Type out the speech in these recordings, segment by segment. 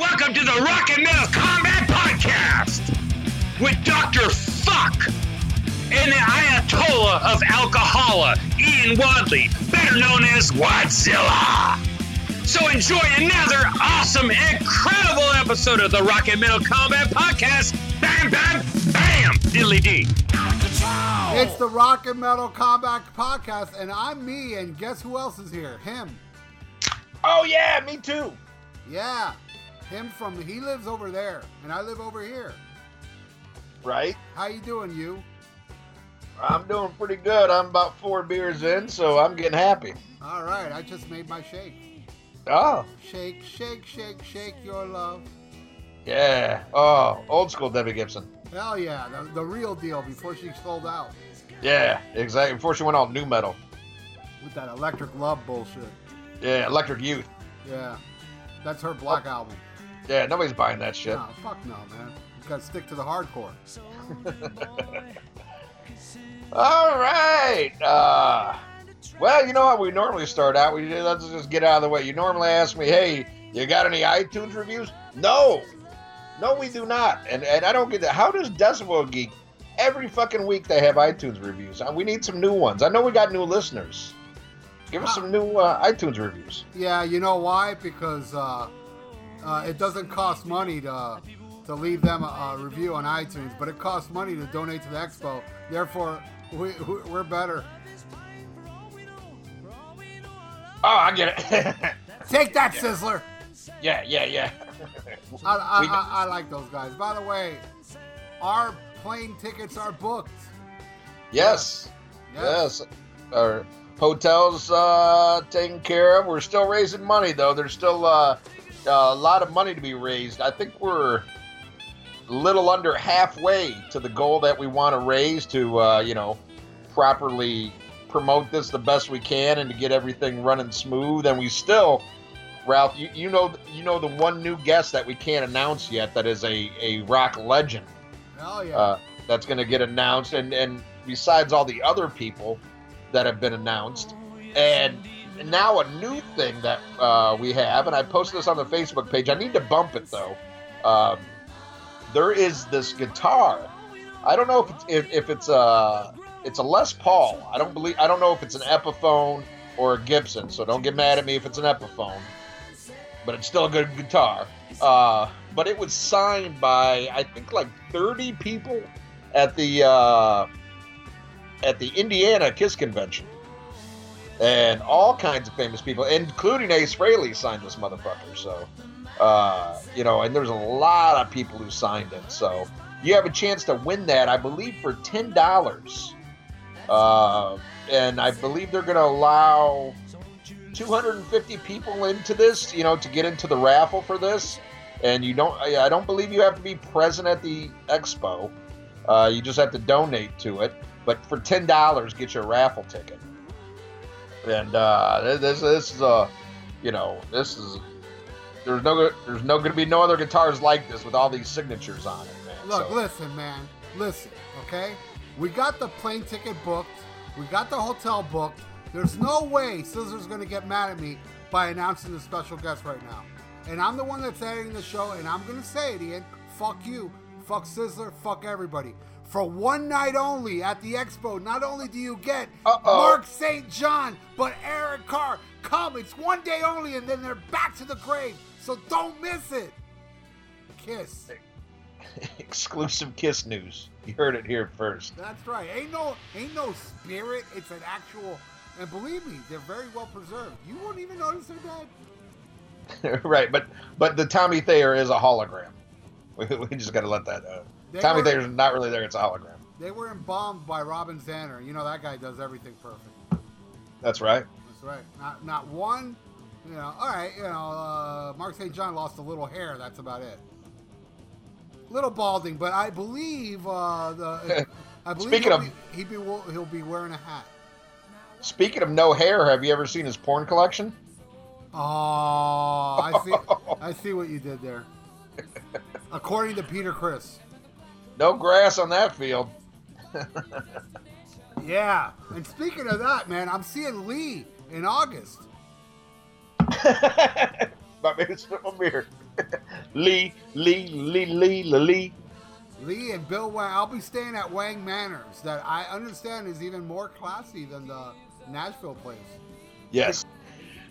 Welcome to the Rock and Metal Combat Podcast with Dr. Fuck and the Ayatollah of Alcohola, Ian Wadley, better known as Wadzilla. So enjoy another awesome, incredible episode of the Rock and Metal Combat Podcast. Bam, bam, bam, diddly dee. It's the Rock and Metal Combat Podcast, and I'm me, and guess who else is here? Him. Oh yeah, me too. Yeah. Him from, he lives over there, and I live over here. Right? How you doing, you? I'm doing pretty good. I'm about four beers in, so I'm getting happy. All right, I just made my shake. Oh, Shake, shake, shake, shake your love. yeah. Oh, old school Debbie Gibson. Hell yeah, the, the real deal before she sold out Yeah, exactly. Before she went all new metal. with that electric love bullshit. Yeah, Electric Youth. Yeah. That's her black album. Yeah, nobody's buying that shit. No, fuck no, man. You gotta stick to the hardcore. All right. Uh, well, you know how we normally start out. We let's just get out of the way. You normally ask me, "Hey, you got any iTunes reviews?" No, no, we do not. And and I don't get that. How does Decibel Geek every fucking week they have iTunes reviews? Uh, We need some new ones. I know we got new listeners. Give us some new uh, iTunes reviews. Yeah, you know why? Because uh, uh, it doesn't cost money to to leave them a, a review on iTunes, but it costs money to donate to the expo. Therefore, we, we- we're better. Oh, I get it. Take that, Sizzler. yeah, yeah, yeah. I, I, I, I like those guys. By the way, our plane tickets are booked. yes, Yes. yes. Our hotels uh, taken care of. We're still raising money though. There's still uh, a lot of money to be raised. I think we're a little under halfway to the goal that we want to raise to uh, you know properly promote this the best we can and to get everything running smooth. And we still. Ralph, you, you know you know the one new guest that we can't announce yet that is a, a rock legend Hell yeah. uh, that's going to get announced, and and besides all the other people that have been announced, and now a new thing that uh, we have, and I posted this on the Facebook page. I need to bump it though. Um, there is this guitar. I don't know if it's if, if it's a it's a Les Paul. I don't believe I don't know if it's an Epiphone or a Gibson. So don't get mad at me if it's an Epiphone, but it's still a good guitar. Uh, but it was signed by I think like 30 people at the uh, at the Indiana Kiss convention, and all kinds of famous people, including Ace Frehley, signed this motherfucker. So, uh, you know, and there's a lot of people who signed it. So you have a chance to win that, I believe, for ten dollars. Uh, and I believe they're going to allow 250 people into this, you know, to get into the raffle for this. And you don't, I I don't believe you have to be present at the expo. Uh, you just have to donate to it. But for ten dollars, get your raffle ticket. And uh, this, this is a, you know, this is there's no there's no going to be no other guitars like this with all these signatures on it, man. Look, So- listen, man. Listen, okay? We got the plane ticket booked. We got the hotel booked. There's no way Scissor's going to get mad at me by announcing the special guest right now. And I'm the one that's editing the show, and I'm going to say it, Ian. Fuck you. Fuck Sizzler. Fuck everybody. For one night only at the expo, not only do you get Uh-oh. Mark St. John, but Eric Carr. Come, it's one day only, and then they're back to the grave. So don't miss it. Kiss. exclusive Kiss news. You heard it here first. That's right. Ain't no ain't no spirit. It's an actual and believe me, they're very well preserved. You won't even notice they're dead. right, but but the Tommy Thayer is a hologram. We, we just got to let that. Uh, They Tommy were- Thayer's not really there; it's a hologram. They were embalmed by Robin Zander. You know that guy does everything perfect. That's right. That's right. Not not one. You know. All right. You know. Uh, Mark St. John lost a little hair. That's about it. Little balding, but I believe uh, the. I believe Speaking he'll of- be, he be he'll be wearing a hat. Speaking of no hair, have you ever seen his porn collection? Oh, I see. I see what you did there. According to Peter Criss. No grass on that field. Yeah. And speaking of that, man, I'm seeing Lee in August. maybe it's from here. Lee, Lee, Lee, Lee, Lee. Lee and Bill Wang. I'll be staying at Wang Manors, that I understand is even more classy than the Nashville place. Yes.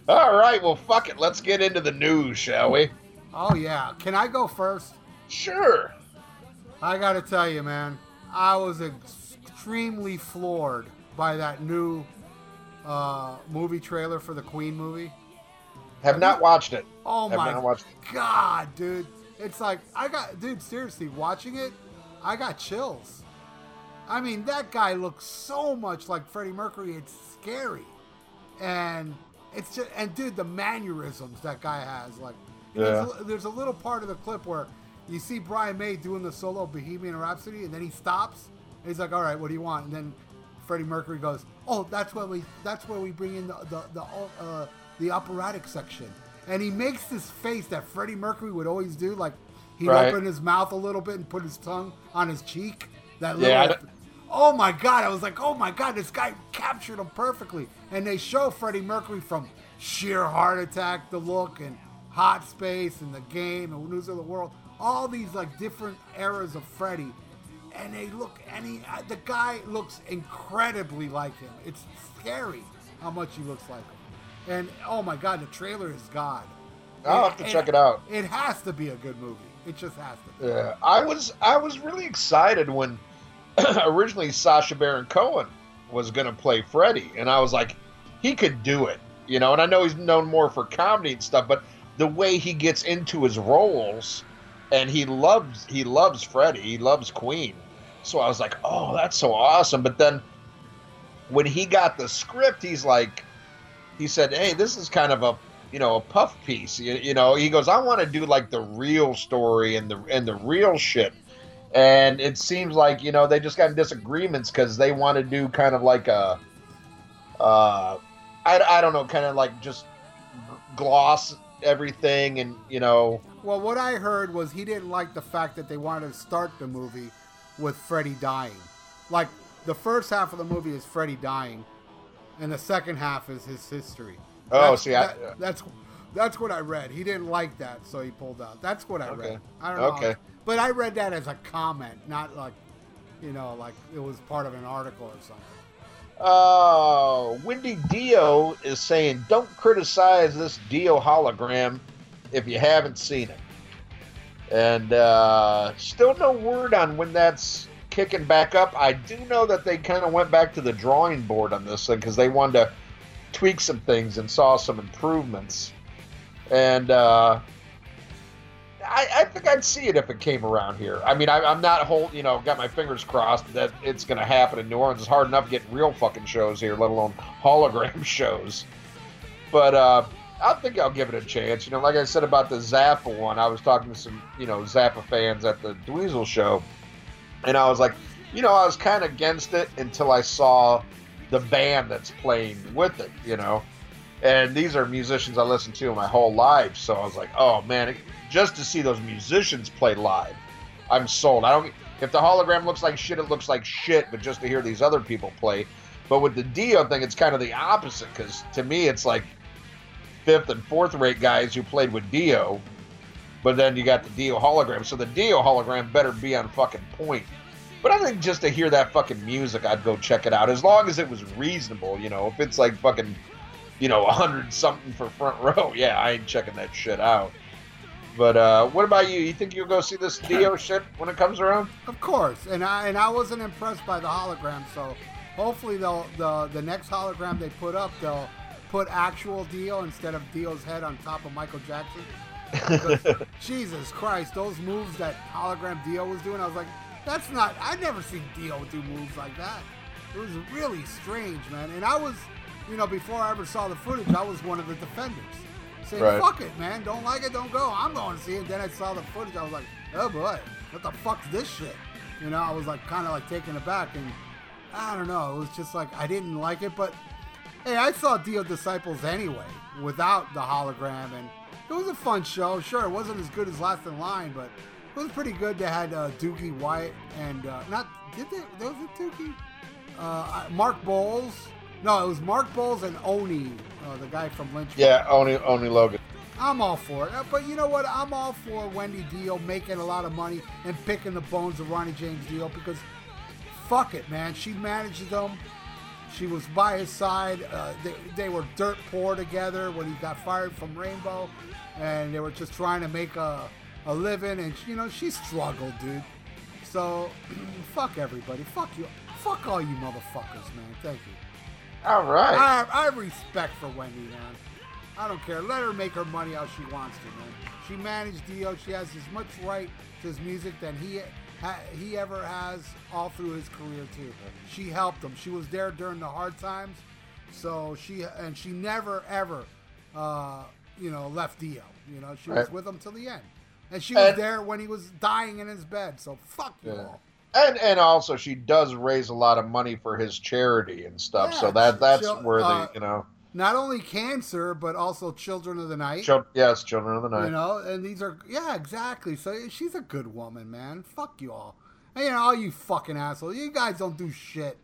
All right. Well, fuck it. Let's get into the news, shall we? Oh yeah. Can I go first? Sure. I gotta tell you, man, I was extremely floored by that new uh, movie trailer for the Queen movie. Have not watched it. Oh Have my not watched god, dude! It's like I got, dude. Seriously, watching it, I got chills. I mean, that guy looks so much like Freddie Mercury. It's scary, and it's just and dude, the mannerisms that guy has, like, there's, a, there's a little part of the clip where you see Brian May doing the solo Bohemian Rhapsody, and then he stops. And he's like, "All right, what do you want?" And then Freddie Mercury goes, "Oh, that's where we that's where we bring in the the the, uh, the operatic section." And he makes this face that Freddie Mercury would always do, like he'd Right. open his mouth a little bit and put his tongue on his cheek. That Yeah, little. don't- Oh my god! I was like, "Oh my god, this guy captured him perfectly." And they show Freddie Mercury from sheer heart attack, the look, and hot space, and the game, and news of the world. All these like different eras of Freddie, and they look and he uh, the guy looks incredibly like him. It's scary how much he looks like him. And oh my god, the trailer is god. I'll have to check it out. It has to be a good movie. It just has to. Be. Yeah, I was I was really excited when originally Sacha Baron Cohen was going to play Freddie, and I was like, he could do it, you know. And I know he's known more for comedy and stuff, but the way he gets into his roles, and he loves he loves Freddie, he loves Queen, so I was like, oh, that's so awesome. But then when he got the script, he's like, he said, hey, this is kind of a you know a puff piece. You, you know he goes i want to do like the real story and the and the real shit. And it seems like you know they just got in disagreements because they want to do kind of like a uh I, I don't know kind of like just gloss everything and you know Well, what I heard was he didn't like the fact that they wanted to start the movie with Freddie dying. Like the first half of the movie is Freddie dying, and the second half is his history. oh That's- see I, that- that's that's what I read. He didn't like that, so he pulled out. That's what I Okay. read. I don't know. Okay. But I read that as a comment, not like, you know, like it was part of an article or something. Oh, Wendy Dio is saying, don't criticize this Dio hologram if you haven't seen it. And uh, still no word on when that's kicking back up. I do know that they kind of went back to the drawing board on this thing because they wanted to tweak some things and saw some improvements. And uh, I, I think I'd see it if it came around here. I mean, I, I'm not whole, you know, got my fingers crossed that it's going to happen in New Orleans. It's hard enough getting real fucking shows here, let alone hologram shows. But uh, I think I'll give it a chance. You know, like I said about the Zappa one, I was talking to some, you know, Zappa fans at the Dweezil show, and I was like, you know, I was kind of against it until I saw the band that's playing with it, you know. And these are musicians I listened to my whole life, so I was like, oh man, it, just to see those musicians play live, I'm sold. I don't. If the hologram looks like shit, it looks like shit. But just to hear these other people play, but with the Dio thing, it's kind of the opposite. Because to me, it's like fifth and fourth rate guys who played with Dio, but then you got the Dio hologram. So the Dio hologram better be on fucking point. But I think just to hear that fucking music, I'd go check it out. As long as it was reasonable, you know. If it's like fucking, you know, a hundred something for front row, yeah, I ain't checking that shit out. But uh, what about you? You think you'll go see this Dio shit when it comes around? Of course, and I and I wasn't impressed by the hologram. So hopefully they'll the the next hologram they put up they'll put actual Dio instead of Dio's head on top of Michael Jackson. Because, Jesus Christ, those moves that hologram Dio was doing, I was like, that's not. I've never seen Dio do moves like that. It was really strange, man. And I was, you know, before I ever saw the footage, I was one of the defenders. Saying, Right. fuck it, man. Don't like it, don't go. I'm going to see it. Then I saw the footage. I was like, oh boy, what the fuck's this shit? You know, I was like kind of like taken aback. And I don't know. It was just like, I didn't like it. But hey, I saw Dio Disciples anyway without the hologram. And it was a fun show. Sure, it wasn't as good as Last in Line, but it was pretty good. They had uh, Doogie White and uh, not, did they? Was it Doogie? Uh, Mark Boals. No, it was Mark Boals and Oni, uh, the guy from Lynch. Yeah, Oni Oni Logan. I'm all for it. But you know what? I'm all for Wendy Dio making a lot of money and picking the bones of Ronnie James Dio because fuck it, man. She manages them. She was by his side. Uh, they, they were dirt poor together when he got fired from Rainbow, and they were just trying to make a, a living. And you know, she struggled, dude. So, fuck everybody. Fuck you. Fuck all you motherfuckers, man. Thank you. All right. I, I have respect for Wendy, man. I don't care. Let her make her money how she wants to, man. She managed Dio. She has as much right to his music than he ha, he ever has all through his career too. She helped him. She was there during the hard times, so she and she never ever, uh, you know, left Dio. You know, she was with him till the end, and she was And- there when he was dying in his bed. So fuck you Yeah. all. And and also she does raise a lot of money for his charity and stuff. so that that's where uh, the you know Not only cancer, but also Children of the Night. chil- yes, children of the night. You know, and these are yeah, exactly. So she's a good woman, man. Fuck you all. And you know, all you fucking assholes. You guys don't do shit,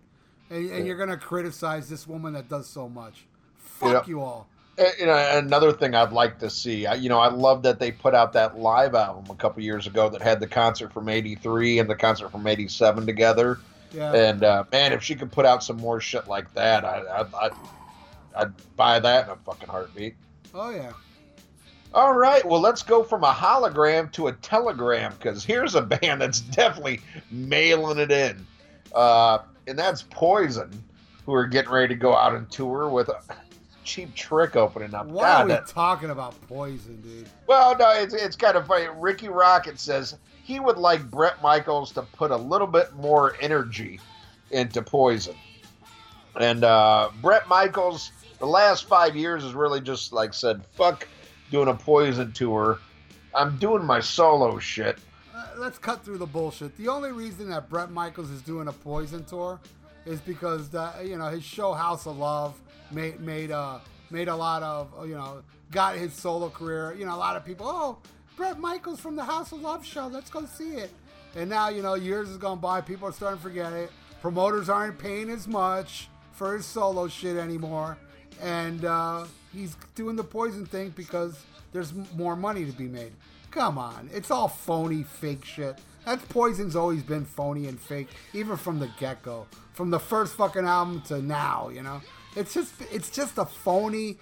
and, and you're gonna criticize this woman that does so much. Fuck Yeah. you all. Uh, you know, another thing I'd like to see. I, you know, I love that they put out that live album a couple years ago that had the concert from '83 and the concert from '87 together. Yeah. And uh, man, if she could put out some more shit like that, I, I, I'd, I'd buy that in a fucking heartbeat. oh yeah. All right, well, let's go from a hologram to a telegram because here's a band that's definitely mailing it in, uh, and that's Poison, who are getting ready to go out and tour with a cheap trick opening up. Why God, are we that- talking about poison, dude? well, no, it's, it's kind of funny. Rikki Rockett says he would like Bret Michaels to put a little bit more energy into Poison. And uh, Bret Michaels, the last five years, has really just like said, fuck doing a Poison tour. I'm doing my solo shit. Uh, let's cut through the bullshit. The only reason that Bret Michaels is doing a Poison tour is because the, you know his show House of Love made made uh made a lot of uh, you know got his solo career. You know a lot of people. Oh, Bret Michaels from the House of Love show. Let's go see it. And now you know years has gone by. People are starting to forget it. Promoters aren't paying as much for his solo shit anymore, and uh, he's doing the Poison thing because there's more money to be made. Come on, it's all phony, fake shit. That Poison's always been phony and fake, even from the get go, from the first fucking album to now. You know, it's just it's just a phony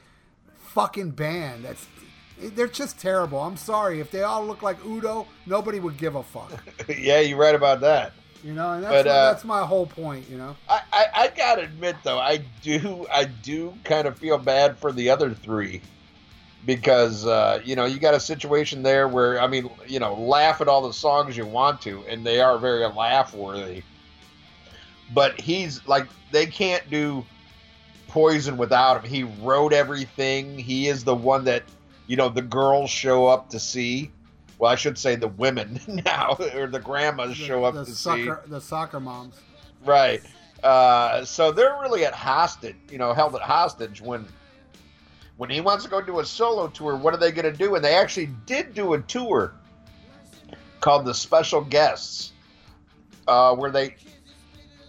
fucking band. That's they're just terrible. I'm sorry if they all look like Udo, nobody would give a fuck. yeah, you're right about that. You know, and that's But, my, uh, that's my whole point. You know, I, I, I gotta admit though, I do I do kind of feel bad for the other three because uh, you know you got a situation there where I mean you know laugh at all the songs you want to, and they are very laugh worthy. But he's like they can't do Poison without him. He wrote everything. He is the one that you know the girls show up to see. Well, I should say the women now, or the grandmas show up the to see. soccer the soccer moms. Right. Uh, so they're really at hostage, you know, held at hostage when when he wants to go do a solo tour. What are they going to do? And they actually did do a tour called the Special Guests, uh, where they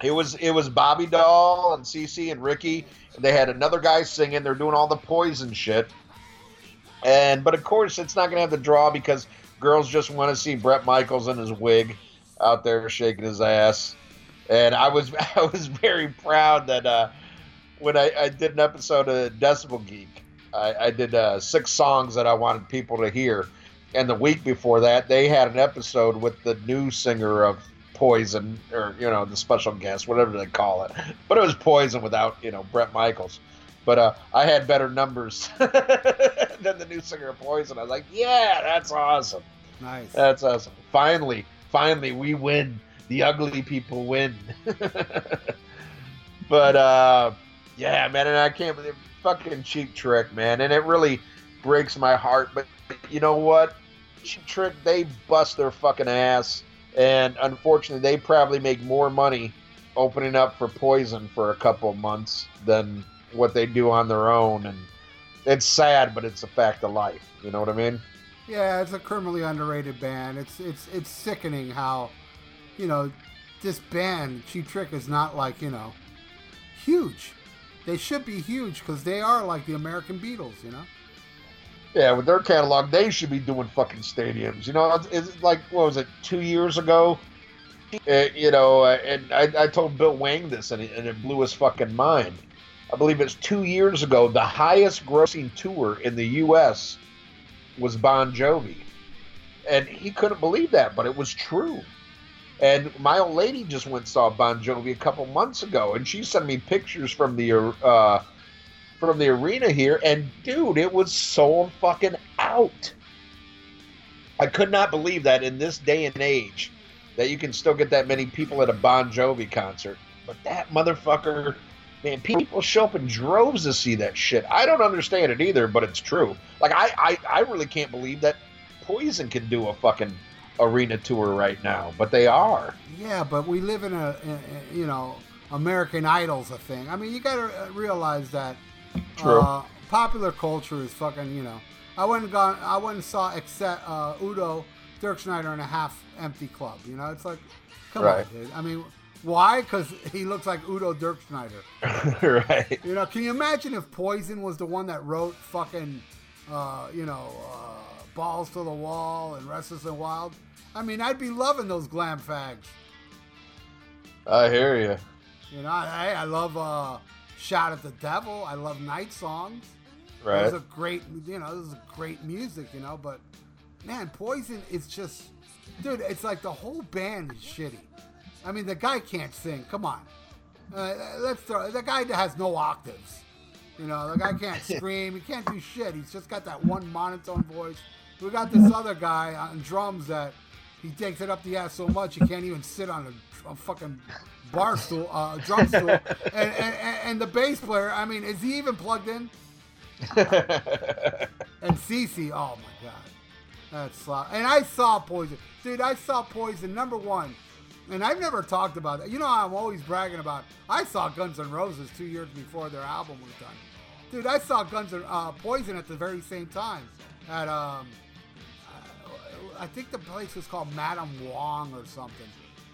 it was it was Bobby Dall and Cece and Ricky. They had another guy singing. They're doing all the poison shit. And but of course it's not going to have the draw because girls just want to see Bret Michaels in his wig out there shaking his ass and I was I was very proud that uh, when I, I did an episode of Decibel Geek, I, I did uh, six songs that I wanted people to hear, and the week before that they had an episode with the new singer of Poison or you know the special guest, whatever they call it, but it was Poison without you know Bret Michaels. But uh, I had better numbers than the new singer of Poison. I was like, yeah, that's awesome. Nice. That's awesome. Finally, finally, we win. The ugly people win. but uh, yeah, man, and I can't believe fucking cheap trick, man, and it really breaks my heart. But you know what? Cheap trick, they bust their fucking ass, and unfortunately, they probably make more money opening up for Poison for a couple months than what they do on their own, and it's sad, but it's a fact of life. You know what I mean? Yeah, it's a criminally underrated band. It's it's it's sickening how, you know, this band Cheap Trick is not like you know, huge. they should be huge because they are like the American Beatles, you know. Yeah, with their catalog, they should be doing fucking stadiums. You know, it's, like what was it, two years ago? Uh, you know, uh, and I, I told Bill Wang this, and it, and it blew his fucking mind. I believe it's two years ago. The highest grossing tour in the U.S. was Bon Jovi, and he couldn't believe that, but it was true. And my old lady just went saw Bon Jovi a couple months ago, and she sent me pictures from the uh, from the arena here, and dude, it was sold fucking out. I could not believe that in this day and age that you can still get that many people at a Bon Jovi concert. But that motherfucker, man, people show up in droves to see that shit. I don't understand it either, but it's true. Like I, I, I really can't believe that Poison can do a fucking arena tour right now, but they are. Yeah, but we live in a, you know, American Idol's a thing. I mean, you got to realize that True. Uh, popular culture is fucking, you know. I went and gone. I went and saw except uh, Udo Dirkschneider in a half empty club. You know, it's like, come Right. on, dude. I mean, why? Because he looks like Udo Dirkschneider. right. You know, can you imagine if Poison was the one that wrote fucking, uh, you know, uh, Balls to the Wall and Restless and Wild? I mean, I'd be loving those glam fags. I hear you. You know, I, I love uh, Shout at the Devil. I love Night Songs. Right. Those are great, you know, this is great music, you know, but man, Poison is just, dude, it's like the whole band is shitty. I mean, the guy can't sing. Come on. Uh, let's throw, the guy that has no octaves. You know, the guy can't scream. He can't do shit. He's just got that one monotone voice. We got this other guy on drums that he takes it up the ass so much he can't even sit on a, a fucking bar stool, uh, drum stool. and, and, and, the bass player, I mean, is he even plugged in? And Cece, oh my god, that's slop. And I saw Poison, dude. I saw Poison number one, and I've never talked about that. You know, I'm always bragging about. I saw Guns N' Roses two years before their album was done, dude. I saw Guns N' uh, Poison at the very same time at um, I think the place was called Madame Wong or something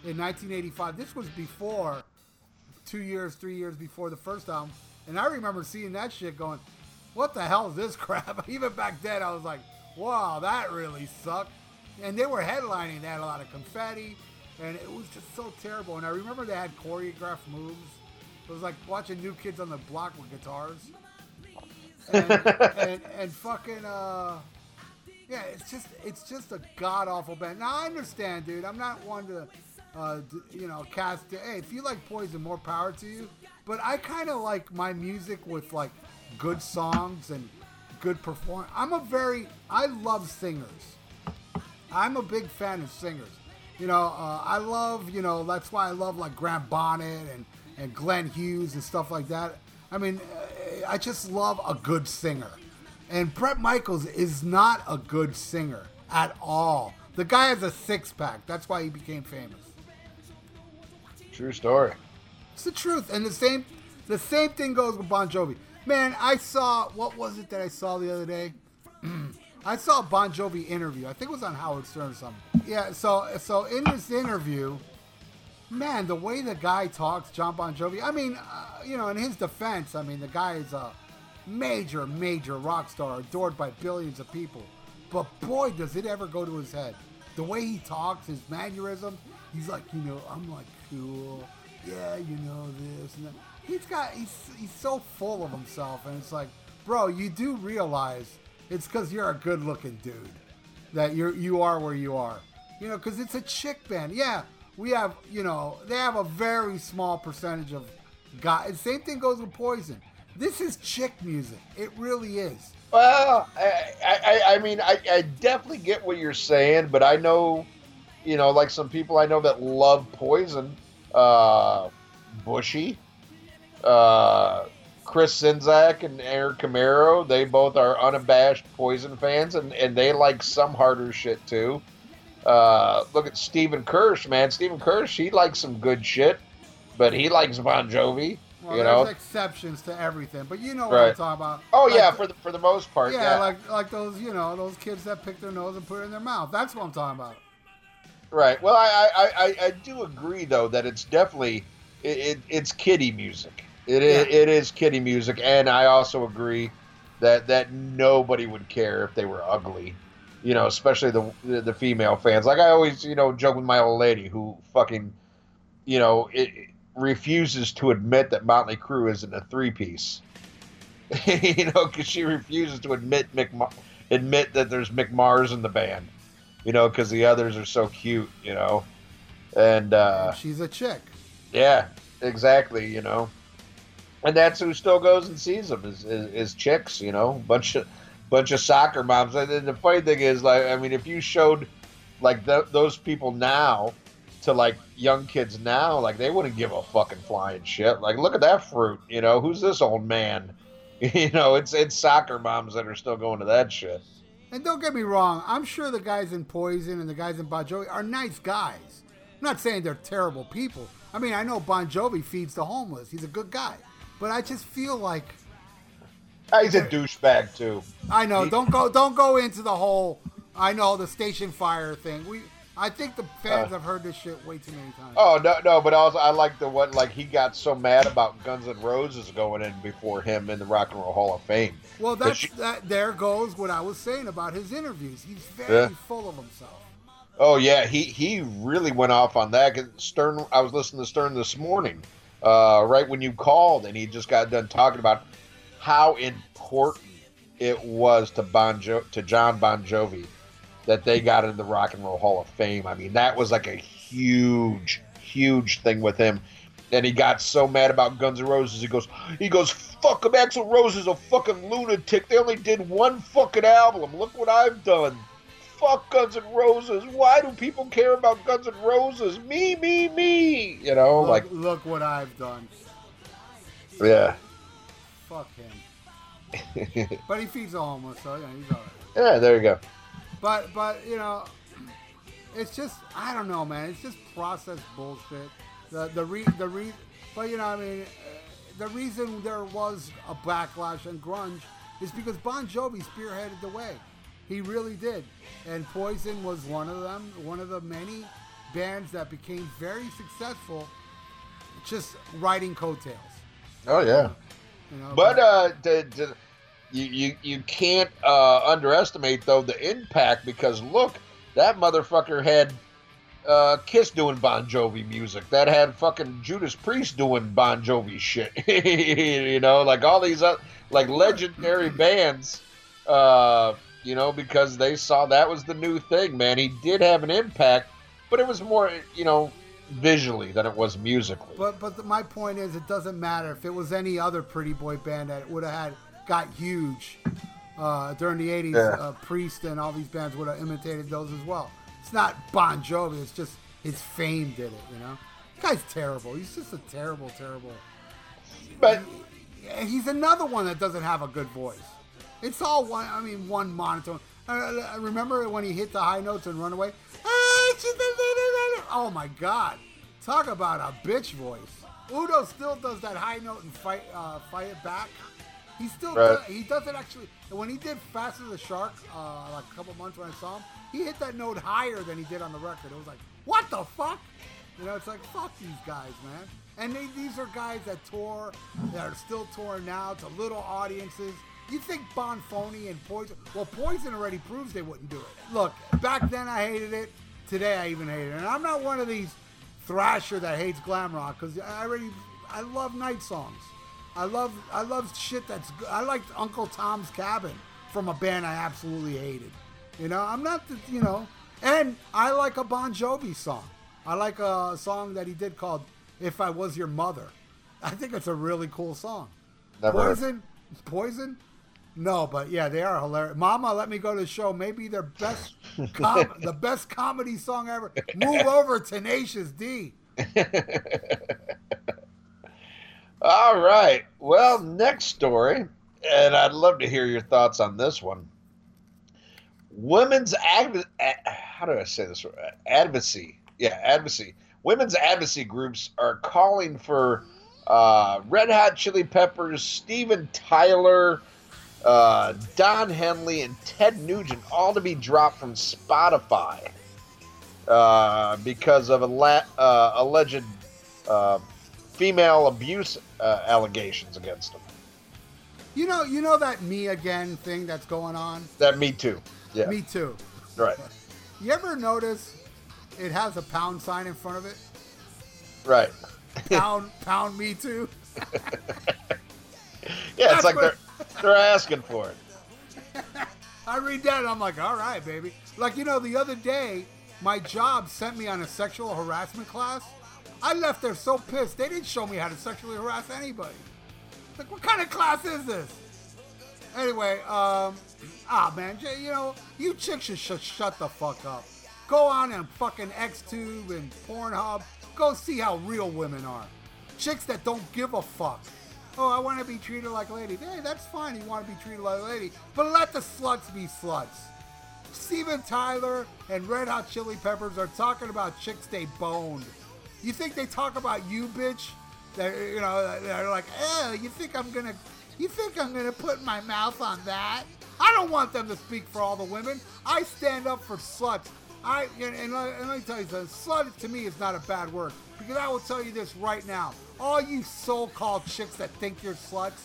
in 1985. This was before two years, three years before the first album, and I remember seeing that shit going, "What the hell is this crap?" Even back then, I was like, "Wow, that really sucked." And they were headlining; they had a lot of confetti, and it was just so terrible. And I remember they had choreographed moves. It was like watching New Kids on the Block with guitars, and and, and fucking uh. Yeah, it's just it's just a god awful band. Now I understand, dude. I'm not one to, uh, you know, cast. Hey, if you like Poison, more power to you. But I kind of like my music with like good songs and good perform. I'm a very I love singers. I'm a big fan of singers. You know, uh, I love you know that's why I love like Graham Bonnet and and Glenn Hughes and stuff like that. I mean, uh, I just love a good singer. And Bret Michaels is not a good singer at all. The guy has a six pack. That's why he became famous. True story. It's the truth. And the same the same thing goes with Bon Jovi. Man, I saw what was it that I saw the other day? I saw a Bon Jovi interview. I think it was on Howard Stern or something. Yeah, so so in this interview, man, the way the guy talks, Jon Bon Jovi. I mean, uh, you know, in his defense, I mean, the guy is a major, major rock star, adored by billions of people. But boy, does it ever go to his head. The way he talks, his mannerism, he's like, you know, I'm like cool. Yeah, you know this and that. He's got, he's, he's so full of himself, and it's like, bro, you do realize it's because you're a good-looking dude that you're you are where you are. You know, because it's a chick band. Yeah, we have, you know, they have a very small percentage of guys. Same thing goes with Poison. This is chick music. It really is. Well, I, I, I mean, I, I definitely get what you're saying, but I know, you know, like some people I know that love Poison, uh, Bushy, uh, Chris Czynszak and Aaron Camaro. They both are unabashed Poison fans, and, and they like some harder shit too. Uh, look at Stephen Kirsch, man. Stephen Kirsch, he likes some good shit, but he likes Bon Jovi. Well, you there's know? exceptions to everything, but you know what I'm talking about. Oh Like yeah, for the for the most part, yeah, yeah. like like those, you know, those kids that pick their nose and put it in their mouth. That's what I'm talking about. Right. Well, I, I, I, I do agree though that it's definitely it, it, it's kiddie music. It is, Yeah. it is kitty music, and I also agree that that nobody would care if they were ugly. You know, especially the the, the female fans. Like I always, you know, joke with my old lady who fucking, you know, it, it refuses to admit that Motley Crue isn't a three piece. you know, because she refuses to admit Mick, admit that there's Mick Mars in the band. You know, because the others are so cute. You know, and uh, She's a chick. yeah, exactly. You know, and that's who still goes and sees them is, is, is chicks. You know, bunch of bunch of soccer moms. And the funny thing is, like, I mean, if you showed like th- those people now to like young kids now, like they wouldn't give a fucking flying shit. Like, look at that fruit. You know, who's this old man? You know, it's it's soccer moms that are still going to that shit. And don't get me wrong, I'm sure the guys in Poison and the guys in Bon Jovi are nice guys. I'm not saying they're terrible people. I mean, I know Bon Jovi feeds the homeless. He's a good guy. But I just feel like Ah, He's a douchebag too. I know, don't go don't go into the whole I know the station fire thing. We I think the fans Uh. have heard this shit way too many times. Oh no, no, but also I like the one like he got so mad about Guns N' Roses going in before him in the Rock and Roll Hall of Fame. well, that's she- that there goes what I was saying about his interviews. He's very Yeah. full of himself. Oh yeah, he he really went off on that. Stern, I was listening to Stern this morning, uh, right when you called, and he just got done talking about how important it was to Bon jo- to Jon Bon Jovi that they got into the Rock and Roll Hall of Fame. I mean, that was like a huge, huge thing with him. And he got so mad about Guns N' Roses. He goes, he goes, fuck him. Axl Rose is a fucking lunatic. They only did one fucking album. Look what I've done. Fuck Guns N' Roses. Why do people care about Guns N' Roses? Me, me, me. You know, Look, like, look what I've done. yeah, Fuck him. But he feeds the homeless, so yeah, he's alright. yeah. There you go. But but you know, it's just I don't know, man. It's just process bullshit. The the re the re. But you know, I mean, uh, the reason there was a backlash and grunge is because Bon Jovi spearheaded the way. He really did, and Poison was one of them. One of the many bands that became very successful, just riding coattails. Oh yeah. You know, But uh, to, to, you, you you can't uh, underestimate though the impact because look, that motherfucker had uh, Kiss doing Bon Jovi music. That had fucking Judas Priest doing Bon Jovi shit. you know, like all these uh, like legendary bands. Uh, you know, because they saw that was the new thing. Man, he did have an impact, but it was more you know visually than it was musically. But but my point is, it doesn't matter if it was any other pretty boy band that would have had got huge uh, during the '80s. Yeah. Uh, Priest and all these bands would have imitated those as well. It's not Bon Jovi. It's just his fame did it. You know, the guy's terrible. He's just a terrible, terrible. but He's another one that doesn't have a good voice. It's all one. I mean, one monotone. Uh, I remember when he hit the high notes and Runaway. Oh my God! Talk about a bitch voice. Udo still does that high note and fight, uh, fight it back. He still Right. does, he does it actually. When he did Fast as a Shark, uh, like a couple months when I saw him, he hit that note higher than he did on the record. It was like, what the fuck? You know, it's like fuck these guys, man. And they, these are guys that tour, that are still touring now to little audiences. You think Bon Phony and Poison? Well, Poison already proves they wouldn't do it. Look, back then I hated it. Today I even hate it. And I'm not one of these thrasher that hates glam rock because I already I love night songs. I love I love shit that's good. I liked Uncle Tom's Cabin from a band I absolutely hated. You know, I'm not the you know, and I like a Bon Jovi song. I like a song that he did called "If I Was Your Mother." I think it's a really cool song. Never heard. Poison, Poison. No, but yeah, they are hilarious. Mama, let me go to the show. Maybe their best, com- the best comedy song ever. Move over, Tenacious D. All right. Well, next story, and I'd love to hear your thoughts on this one. Women's adv- how do I say this? Advocacy, yeah, advocacy. Women's advocacy groups are calling for uh, Red Hot Chili Peppers, Steven Tyler, uh, Don Henley, and Ted Nugent all to be dropped from Spotify uh, because of a la- uh, alleged uh, female abuse uh, allegations against him. You know, you know that me again thing that's going on. That me too. Yeah. Me too. Right. You ever notice it has a pound sign in front of it? Right. Pound, pound me too. Yeah, it's like they're they're asking for it. I read that and I'm like, all right, baby. Like, you know, the other day, my job sent me on a sexual harassment class. I left there so pissed. They didn't show me how to sexually harass anybody. Like, what kind of class is this? Anyway, um, ah, man, you know, you chicks should sh- shut the fuck up. Go on and fucking XTube and Pornhub. Go see how real women are. Chicks that don't give a fuck. Oh, I want to be treated like a lady. Hey, that's fine. You want to be treated like a lady, but let the sluts be sluts. Steven Tyler and Red Hot Chili Peppers are talking about chicks they boned. You think they talk about you, bitch? That you know, they're like, eh, you think I'm gonna, you think I'm gonna put my mouth on that? I don't want them to speak for all the women. I stand up for sluts. I and, and, let- and let me tell you something. Slut to me is not a bad word because I will tell you this right now. All you so-called chicks that think you're sluts,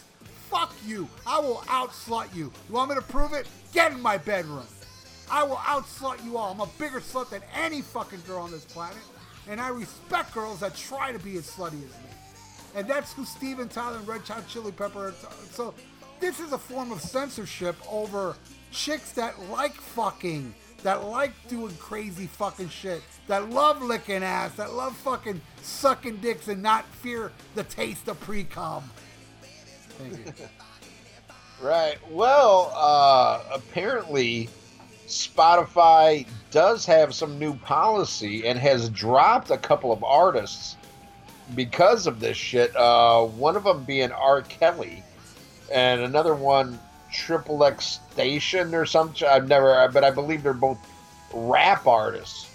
fuck you. I will out-slut you. You want me to prove it? Get in my bedroom. I will outslut you all. I'm a bigger slut than any fucking girl on this planet. And I respect girls that try to be as slutty as me. And that's who Steven Tyler and Red Hot Chili Pepper are. So this is a form of censorship over chicks that like fucking, that like doing crazy fucking shit, that love licking ass, that love fucking sucking dicks and not fear the taste of pre-cum. Thank you. Right. Well, uh, apparently, Spotify does have some new policy and has dropped a couple of artists because of this shit. Uh, one of them being R. Kelly, and another one Triple X Station or something. I've never, but I believe they're both rap artists.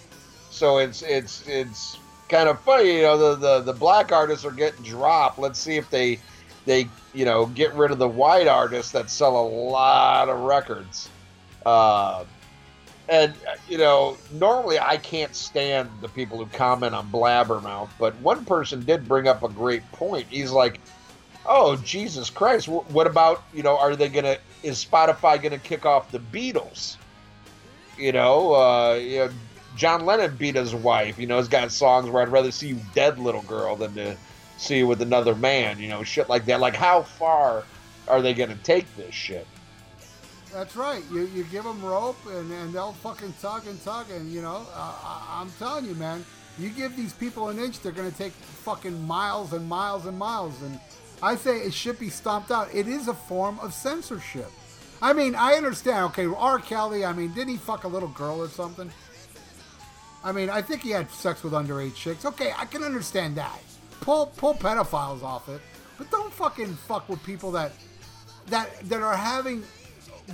So it's it's it's kind of funny, you know. The, the the black artists are getting dropped. Let's see if they they you know get rid of the white artists that sell a lot of records. Uh, and you know, normally I can't stand the people who comment on Blabbermouth, but one person did bring up a great point. He's like, "Oh Jesus Christ! What about you know? Are they gonna? Is Spotify gonna kick off the Beatles? You know, uh, you know, John Lennon beat his wife. You know, he's got songs where I'd rather see you dead, little girl, than to see you with another man. You know, shit like that. Like, how far are they gonna take this shit? That's right. You, you give them rope and, and they'll fucking tug and tug and you know uh, I'm telling you, man. You give these people an inch, they're gonna take fucking miles and miles and miles. And I say it should be stomped out. It is a form of censorship. I mean, I understand. Okay, R. Kelly. I mean, didn't he fuck a little girl or something? I mean, I think he had sex with underage chicks. Okay, I can understand that. Pull pull pedophiles off it, but don't fucking fuck with people that that that are having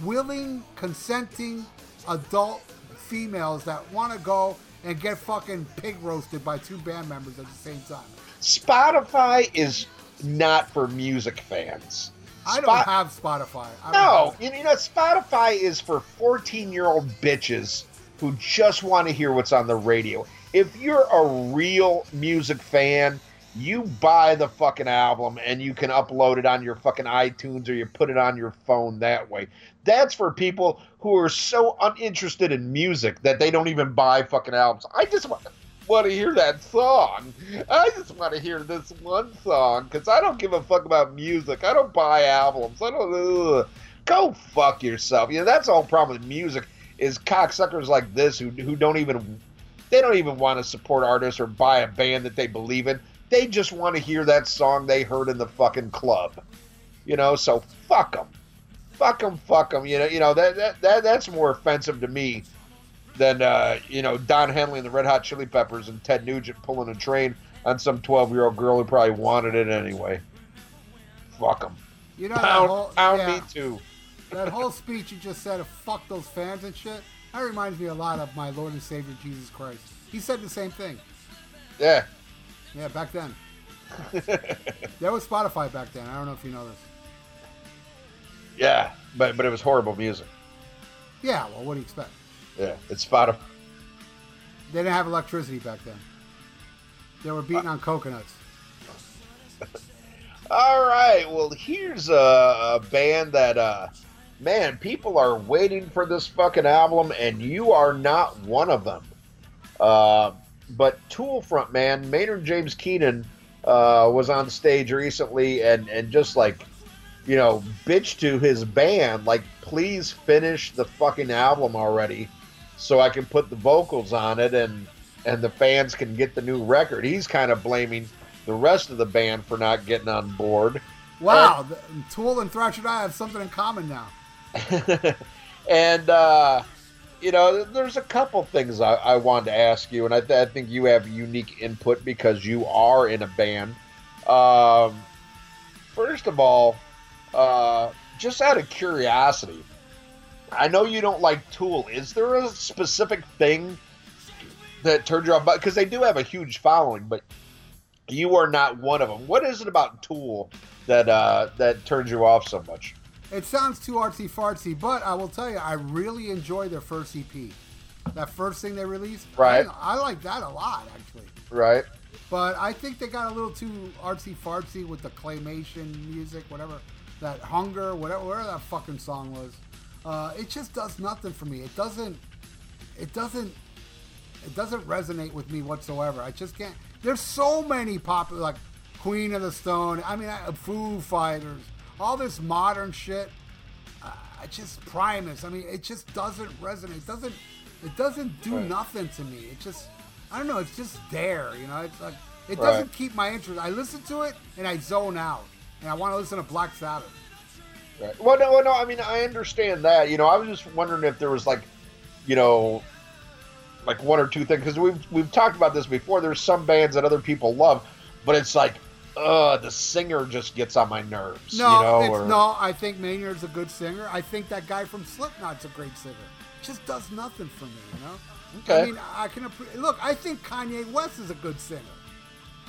willing, consenting adult females that want to go and get fucking pig roasted by two band members at the same time. Spotify is not for music fans. I don't have Spotify. I don't No, have- you you know, Spotify is for 14 year old bitches who just want to hear what's on the radio. If you're a real music fan, you buy the fucking album and you can upload it on your fucking iTunes or you put it on your phone that way. That's for people who are so uninterested in music that they don't even buy fucking albums. I just want, want to hear that song. I just want to hear this one song because I don't give a fuck about music. I don't buy albums. I don't. Ugh. Go fuck yourself. You know that's the whole problem with music is cocksuckers like this who who don't even they don't even want to support artists or buy a band that they believe in. They just want to hear that song they heard in the fucking club. You know, so fuck them. Fuck them, fuck them. You know, you know that, that, that that's more offensive to me than uh, you know Don Henley and the Red Hot Chili Peppers and Ted Nugent pulling a train on some twelve-year-old girl who probably wanted it anyway. Fuck them. you know Pound, whole, pound yeah, me too. that whole speech you just said of fuck those fans and shit. That reminds me a lot of my Lord and Savior Jesus Christ. He said the same thing. Yeah. Yeah, back then. there was Spotify back then. I don't know if you know this. Yeah, but but it was horrible music. Yeah, well, what do you expect? Yeah, it's Spotify. They didn't have electricity back then. They were beating on coconuts. All right. Well, here's a, a band that, uh, man, people are waiting for this fucking album, and you are not one of them. Uh, but Tool frontman Maynard James Keenan uh, was on stage recently and, and just like, you know, bitch to his band, like, please finish the fucking album already so I can put the vocals on it and and the fans can get the new record. He's kind of blaming the rest of the band for not getting on board. Wow, the, Tool and Thrasher Die have something in common now. and uh, you know, there's a couple things I, I wanted to ask you, and I, th- I, think you have unique input because you are in a band. Um, first of all, uh, just out of curiosity, I know you don't like Tool. Is there a specific thing that turned you off? Because they do have a huge following, but you are not one of them. What is it about Tool that uh, that turns you off so much? It sounds too artsy fartsy, but I will tell you, I really enjoy their first EP. That first thing they released, right? I, I like that a lot, actually. Right. But I think they got a little too artsy fartsy with the claymation music, whatever that hunger, whatever, whatever that fucking song was. Uh, it just does nothing for me. It doesn't. It doesn't. It doesn't resonate with me whatsoever. I just can't. There's so many popular like Queen of the Stone. I mean, I, Foo Fighters. All this modern shit. Uh, just Primus. I mean, it just doesn't resonate. It doesn't. It doesn't do right. nothing to me. It just. I don't know. It's just there. You know. It's like it doesn't keep my interest. I listen to it and I zone out, and I want to listen to Black Sabbath. Right. Well, no, no. I mean, I understand that. You know, I was just wondering if there was like, you know, like one or two things because we've we've talked about this before. There's some bands that other people love, but it's like, uh, the singer just gets on my nerves. No, you know, it's, or... no. I think Maynard's a good singer. I think that guy from Slipknot's a great singer. Just does nothing for me. You know. Okay. I mean, I can look. I think Kanye West is a good singer.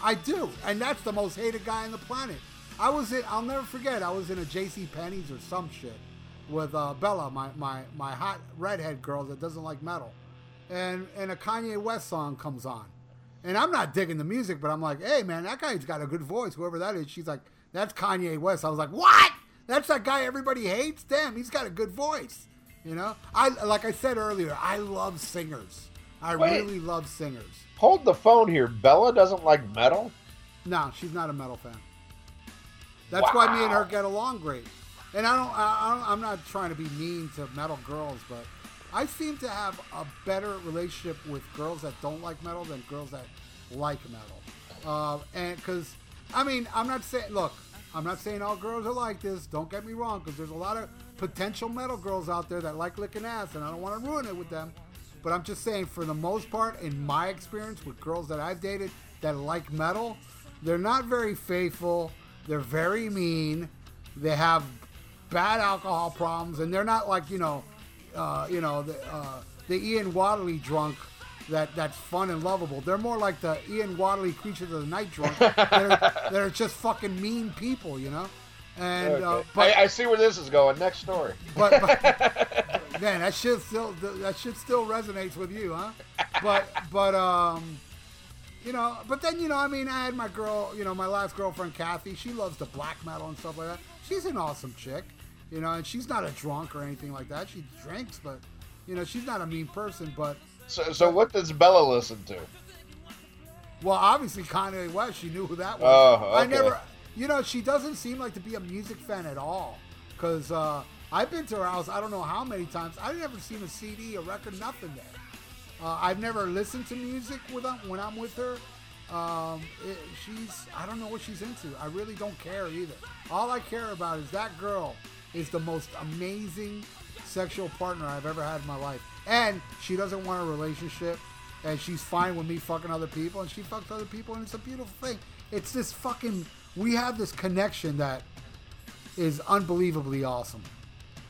I do, and that's the most hated guy on the planet. I was in. I'll never forget. I was in a J.C. Penney's or some shit with uh, Bella, my, my my hot redhead girl that doesn't like metal, and and a Kanye West song comes on, and I'm not digging the music, but I'm like, hey man, that guy's got a good voice, whoever that is. She's like, that's Kanye West. I was like, what? That's that guy everybody hates. Damn, he's got a good voice. You know, I like I said earlier, I love singers. I Wait. really love singers. Hold the phone here. Bella doesn't like metal. No, she's not a metal fan. That's wow. why me and her get along great. And I don't, I don't, I'm not trying to be mean to metal girls, but I seem to have a better relationship with girls that don't like metal than girls that like metal. Uh, and because, I mean, I'm not saying, look, I'm not saying all girls are like this. Don't get me wrong, because there's a lot of potential metal girls out there that like licking ass, and I don't want to ruin it with them. But I'm just saying, for the most part, in my experience with girls that I've dated that like metal, they're not very faithful they're very mean. They have bad alcohol problems, and they're not like you know, uh, you know the uh, the Ian Wadley drunk that that's fun and lovable. They're more like the Ian Wadley creatures of the night drunk that are just fucking mean people, you know. And okay. uh, but I, I, see where this is going. Next story. But, but man, that shit still that shit still resonates with you, huh? But but um, you know, but then you know, I mean, I had my girl, you know, my last girlfriend Kathy. She loves the black metal and stuff like that. She's an awesome chick, you know, and she's not a drunk or anything like that. She drinks, but you know, she's not a mean person. But so, so what does Bella listen to? Well, obviously Kanye West. She knew who that was. Oh, okay. I never, you know, she doesn't seem like to be a music fan at all. Cause uh, I've been to her house. I don't know how many times. I've never seen a CD, a record, nothing there. Uh, I've never listened to music with her when I'm with her. Um, it, she's I don't know what she's into. I really don't care either. All I care about is that girl is the most amazing sexual partner I've ever had in my life, and she doesn't want a relationship, and she's fine with me fucking other people, and she fucks other people, and it's a beautiful thing. It's this fucking we have this connection that is unbelievably awesome.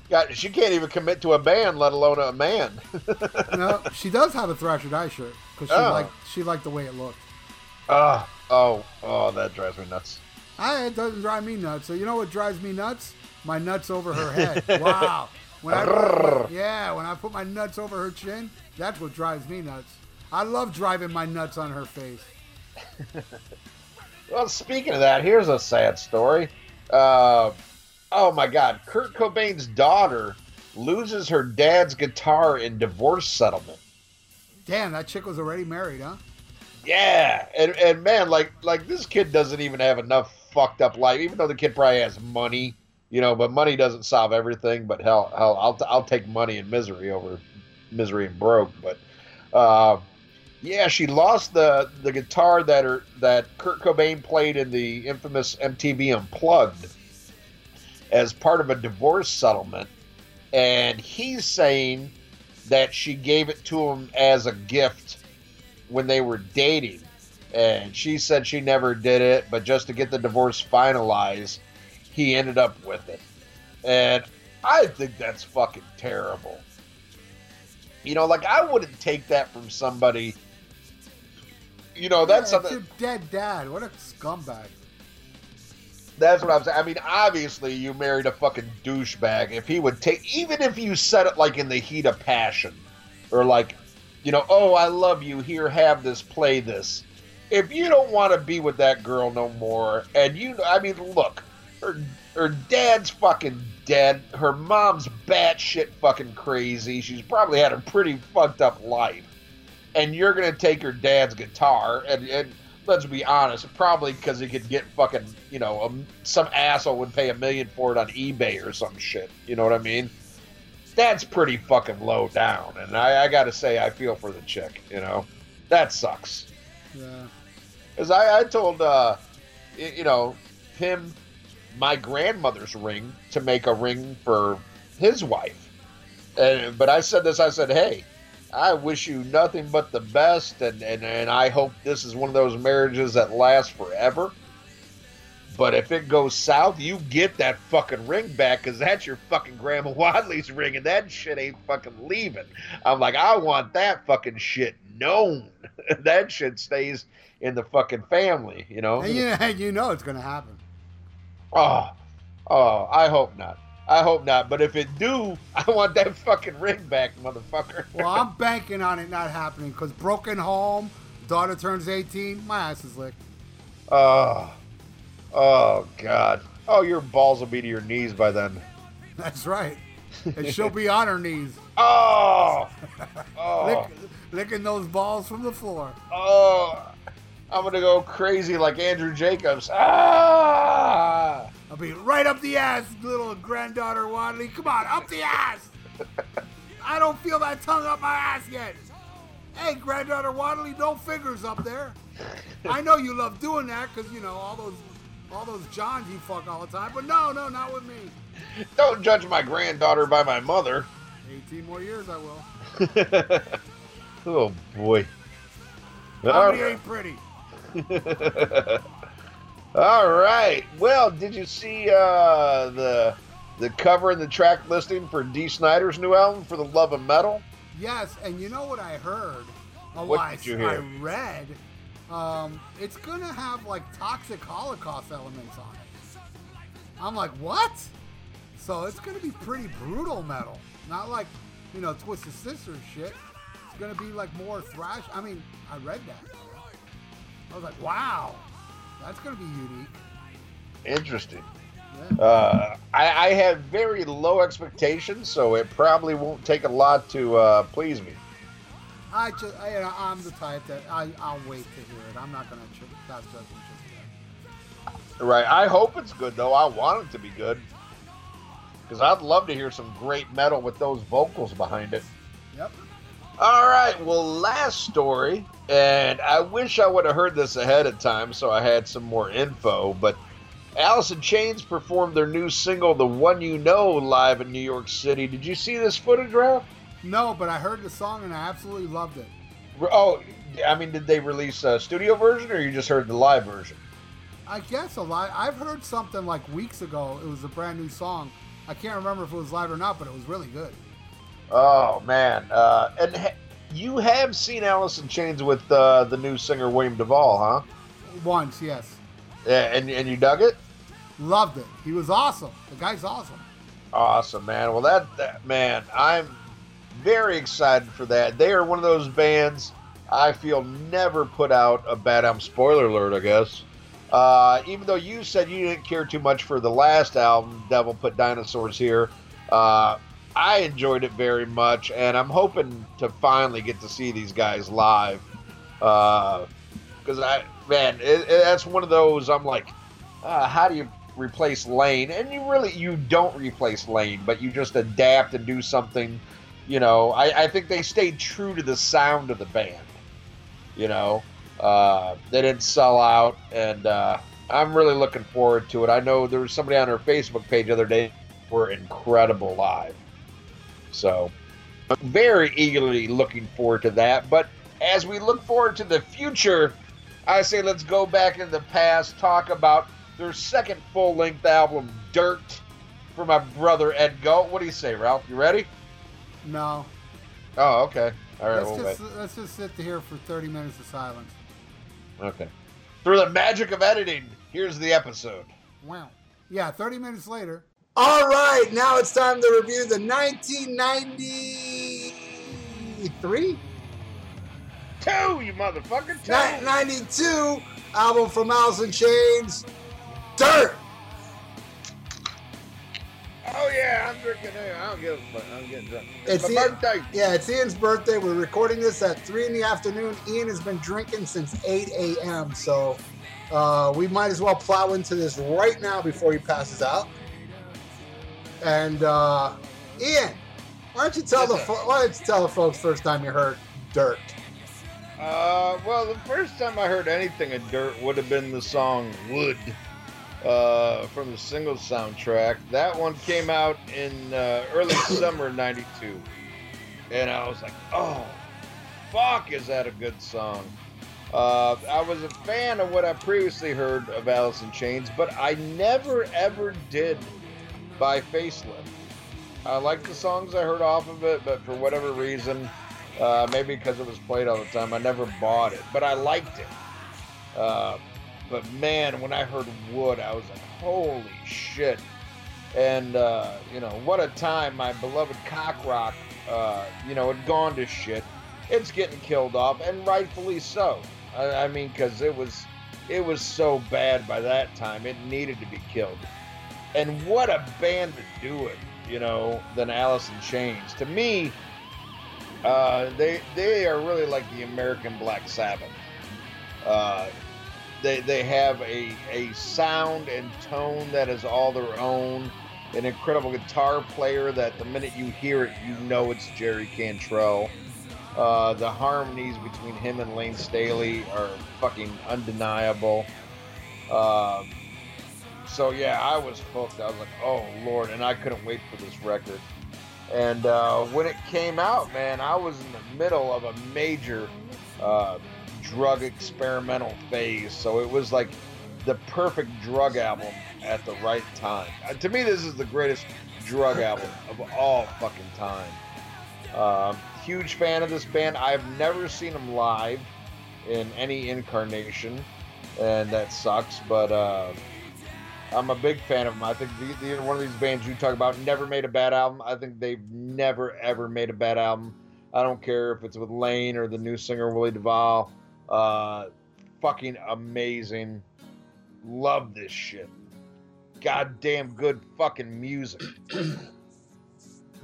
God, she can't even commit to a band, let alone a man. no, she does have a Thrasher Die shirt because she oh. liked she liked the way it looked. Uh, oh, oh, that drives me nuts. I, it doesn't drive me nuts. So you know what drives me nuts? My nuts over her head. wow. When I yeah, when I put my nuts over her chin, that's what drives me nuts. I love driving my nuts on her face. Well, speaking of that, here's a sad story. Uh, oh my God, Kurt Cobain's daughter loses her dad's guitar in divorce settlement. Damn, that chick was already married, huh? Yeah, and, and man, like like this kid doesn't even have enough fucked up life. Even though the kid probably has money, you know, but money doesn't solve everything. But hell, hell, I'll I'll take money and misery over misery and broke. But uh, yeah, she lost the the guitar that her that Kurt Cobain played in the infamous MTV Unplugged as part of a divorce settlement, and he's saying that she gave it to him as a gift when they were dating. And she said she never did it, but just to get the divorce finalized, he ended up with it. And I think that's fucking terrible. You know, like I wouldn't take that from somebody. You know, that's yeah, something. your dead dad. What a scumbag. That's what I'm saying. I mean, obviously, you married a fucking douchebag. If he would take, even if you said it like in the heat of passion, or like, you know, oh, I love you. Here, have this, play this. If you don't want to be with that girl no more, and you, I mean, look, her her dad's fucking dead. Her mom's batshit fucking crazy. She's probably had a pretty fucked up life, and you're gonna take her dad's guitar and and let's be honest, probably because he could get fucking, you know, um, some asshole would pay a million for it on eBay or some shit. You know what I mean? That's pretty fucking low down. And I, I got to say, I feel for the chick, you know? That sucks. Yeah. Because I, I told, uh, you know, him my grandmother's ring to make a ring for his wife. And, but I said this, I said, hey, I wish you nothing but the best, and, and, and I hope this is one of those marriages that lasts forever. But if it goes south, you get that fucking ring back because that's your fucking Grandma Wadley's ring, and that shit ain't fucking leaving. I'm like, I want that fucking shit known. that shit stays in the fucking family, you know? And you, you know it's going to happen. Oh, oh, I hope not. I hope not. But if it do, I want that fucking ring back, motherfucker. Well, I'm banking on it not happening because broken home, daughter turns 18, my ass is licked. Oh, oh God. Oh, your balls will be to your knees by then. That's right. And she'll be on her knees, Oh, oh, lick, licking those balls from the floor. oh. I'm gonna go crazy like Andrew Jacobs. Ah! I'll be right up the ass, little granddaughter Wadley. Come on, up the ass. I don't feel that tongue up my ass yet. Hey, granddaughter Wadley, no fingers up there. I know you love doing that because you know all those all those Johns you fuck all the time, but no, no, not with me. Don't judge my granddaughter by my mother. 18 more years, I will. oh boy. Comedy ain't pretty. All right. Well, did you see uh, the the cover and the track listing for Dee Snider's new album, For the Love of Metal? Yes, and you know what I heard? Oh, What I, did you hear? I read. Um, it's gonna have like toxic Holocaust elements on it. I'm like, what? So it's gonna be pretty brutal metal, not like you know Twisted Sister shit. It's gonna be like more thrash. I mean, I read that. I was like, wow, that's gonna be unique. Interesting. Yeah. Uh, I, I have very low expectations, so it probably won't take a lot to uh, please me. I just, I, you know, I'm the type that I, I'll wait to hear it. I'm not gonna ch- pass judgment just yet. Right. I hope it's good, though. I want it to be good. Because I'd love to hear some great metal with those vocals behind it. All right. Well, last story, and I wish I would have heard this ahead of time so I had some more info, but Alice in Chains performed their new single, The One You Know, live in New York City. Did you see this footage, Ralph? No, but I heard the song and I absolutely loved it. Oh, I mean, did they release a studio version or you just heard the live version? I guess a lot. I've heard something like weeks ago. It was a brand new song. I can't remember if it was live or not, but it was really good. Oh, man. Uh, and ha- you have seen Alice in Chains with uh, the new singer, William Duvall, huh? Once, yes. Yeah, and, and you dug it? Loved it. He was awesome. The guy's awesome. Awesome, man. Well, that, that man, I'm very excited for that. They are one of those bands I feel never put out a bad album. Spoiler alert, I guess. Uh, even though you said you didn't care too much for the last album, Devil Put Dinosaurs Here, uh, I enjoyed it very much, and I'm hoping to finally get to see these guys live. Because I, man, it, it, that's one of those. I'm like, uh, how do you replace Lane? And you really, you don't replace Lane, but you just adapt and do something. You know, I, I think they stayed true to the sound of the band. You know, uh, they didn't sell out, and uh, I'm really looking forward to it. I know there was somebody on our Facebook page the other day were incredible live. So I'm very eagerly looking forward to that. But as we look forward to the future, I say let's go back in the past, talk about their second full length album, Dirt, for my brother Ed Goat. What do you say, Ralph? You ready? No. Oh, okay. All right, let's we'll just wait. let's just sit here for 30 minutes of silence. Okay. Through the magic of editing, here's the episode. Wow. Yeah, 30 minutes later. All right, now it's time to review the 1993, Two, you motherfucker. Two. Ni- 92 album from Alice in Chains, Dirt. Oh yeah, I'm drinking. Here. I don't give a fuck. I'm getting drunk. It's It's my the- birthday. Yeah, it's Ian's birthday. We're recording this at 3 in the afternoon. Ian has been drinking since 8 a.m., so uh, we might as well plow into this right now before he passes out. And uh, Ian, why don't you tell the fo- why don't you tell the folks first time you heard Dirt? Uh, well, the first time I heard anything of Dirt would have been the song Would uh, from the Singles soundtrack. That one came out in uh, early summer '92, and I was like, "Oh, fuck, is that a good song?" Uh, I was a fan of what I previously heard of Alice in Chains, but I never ever did buy Facelift. I liked the songs I heard off of it, but for whatever reason, uh, maybe because it was played all the time. I never bought it, but I liked it. Uh, but man, when I heard Would, I was like, holy shit. And, uh, you know, what a time my beloved cock rock, uh, you know, had gone to shit. It's getting killed off, and rightfully so. I, I mean, because it was, it was so bad by that time. It needed to be killed. And what a band to do it, you know, than Alice in Chains. To me, uh, they they are really like the American Black Sabbath. Uh, they they have a a sound and tone that is all their own. An incredible guitar player that the minute you hear it, you know it's Jerry Cantrell. Uh, the harmonies between him and Lane Staley are fucking undeniable. Um, so yeah, I was hooked. I was like, oh lord, and I couldn't wait for this record. And uh, when it came out, man, I was in the middle of a major uh, drug experimental phase. So it was like the perfect drug album at the right time. Uh, to me, this is the greatest drug album of all fucking time. Um, huge fan of this band. I've never seen them live in any incarnation, and that sucks. But uh, I'm a big fan of them. I think one of these bands you talk about never made a bad album. I think they've never ever made a bad album. I don't care if it's with Lane or the new singer Willie Duvall. Uh, fucking amazing. Love this shit. Goddamn good fucking music.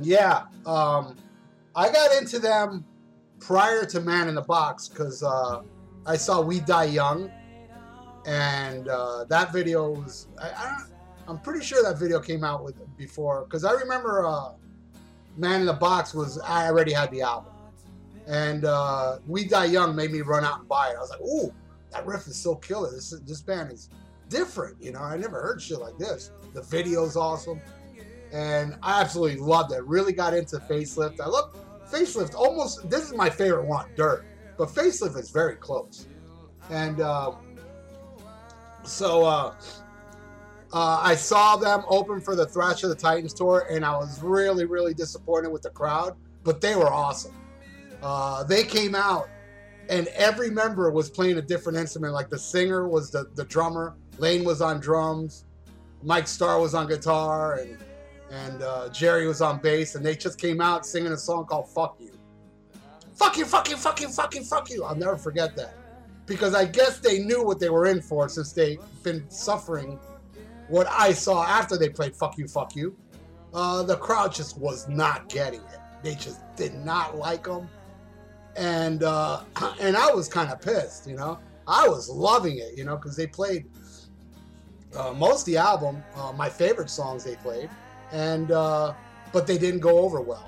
Yeah, um, I got into them prior to Man in the Box because uh, I saw We Die Young, and uh, that video was. I, I I'm pretty sure that video came out with before because I remember uh, Man in the Box was I already had the album, and uh, We Die Young made me run out and buy it. I was like, ooh, that riff is so killer. This this band is different. You know, I never heard shit like this. The video's awesome and I absolutely loved it. Really got into facelift. I love facelift. Almost this is my favorite one, dirt, but facelift is very close. And uh, so uh, uh, I saw them open for the Thrash of the Titans tour, and I was really, really disappointed with the crowd. But they were awesome. Uh, they came out, and every member was playing a different instrument. Like the singer was the the drummer, Lane was on drums, Mike Starr was on guitar, and and uh, Jerry was on bass, and they just came out singing a song called "Fuck You." Fuck you, fuck you, fuck you, fuck you, fuck you. I'll never forget that. Because I guess they knew what they were in for since they've been suffering what I saw after they played "Fuck You, Fuck You." Uh, the crowd just was not getting it. They just did not like them, and uh, and I was kind of pissed. You know, I was loving it. You know, because they played uh, most of the album, uh, my favorite songs they played, and uh, but they didn't go over well.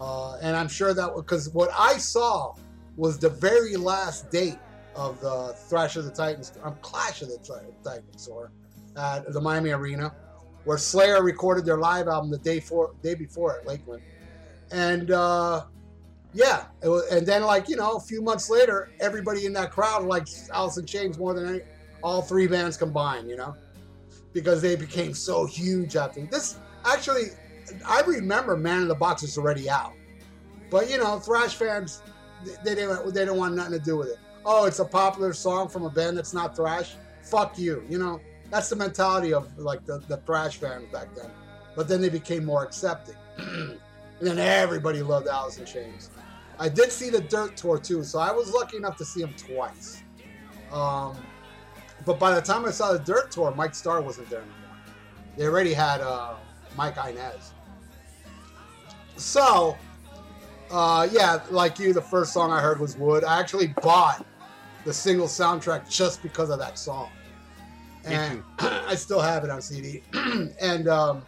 Uh, and I'm sure that because what I saw was the very last date of the Thrash of the Titans, um, Clash of the Titans, or at the Miami Arena, where Slayer recorded their live album the day for day before at Lakeland, and uh, yeah, was, and then like you know a few months later, everybody in that crowd likes Alice in Chains more than any, all three bands combined, you know, because they became so huge after this. Actually, I remember Man in the Box is already out, but you know, thrash fans they didn't they don't want nothing to do with it. Oh, it's a popular song from a band that's not thrash. Fuck you. You know, that's the mentality of like the, the thrash fans back then. But then they became more accepting, and then everybody loved Alice in Chains. I did see the Dirt tour too, so I was lucky enough to see them twice. Um, but by the time I saw the Dirt tour, Mike Starr wasn't there anymore. They already had uh, Mike Inez. So, uh, yeah, like you, the first song I heard was Would. I actually bought the Singles soundtrack just because of that song. And I still have it on CD. and um,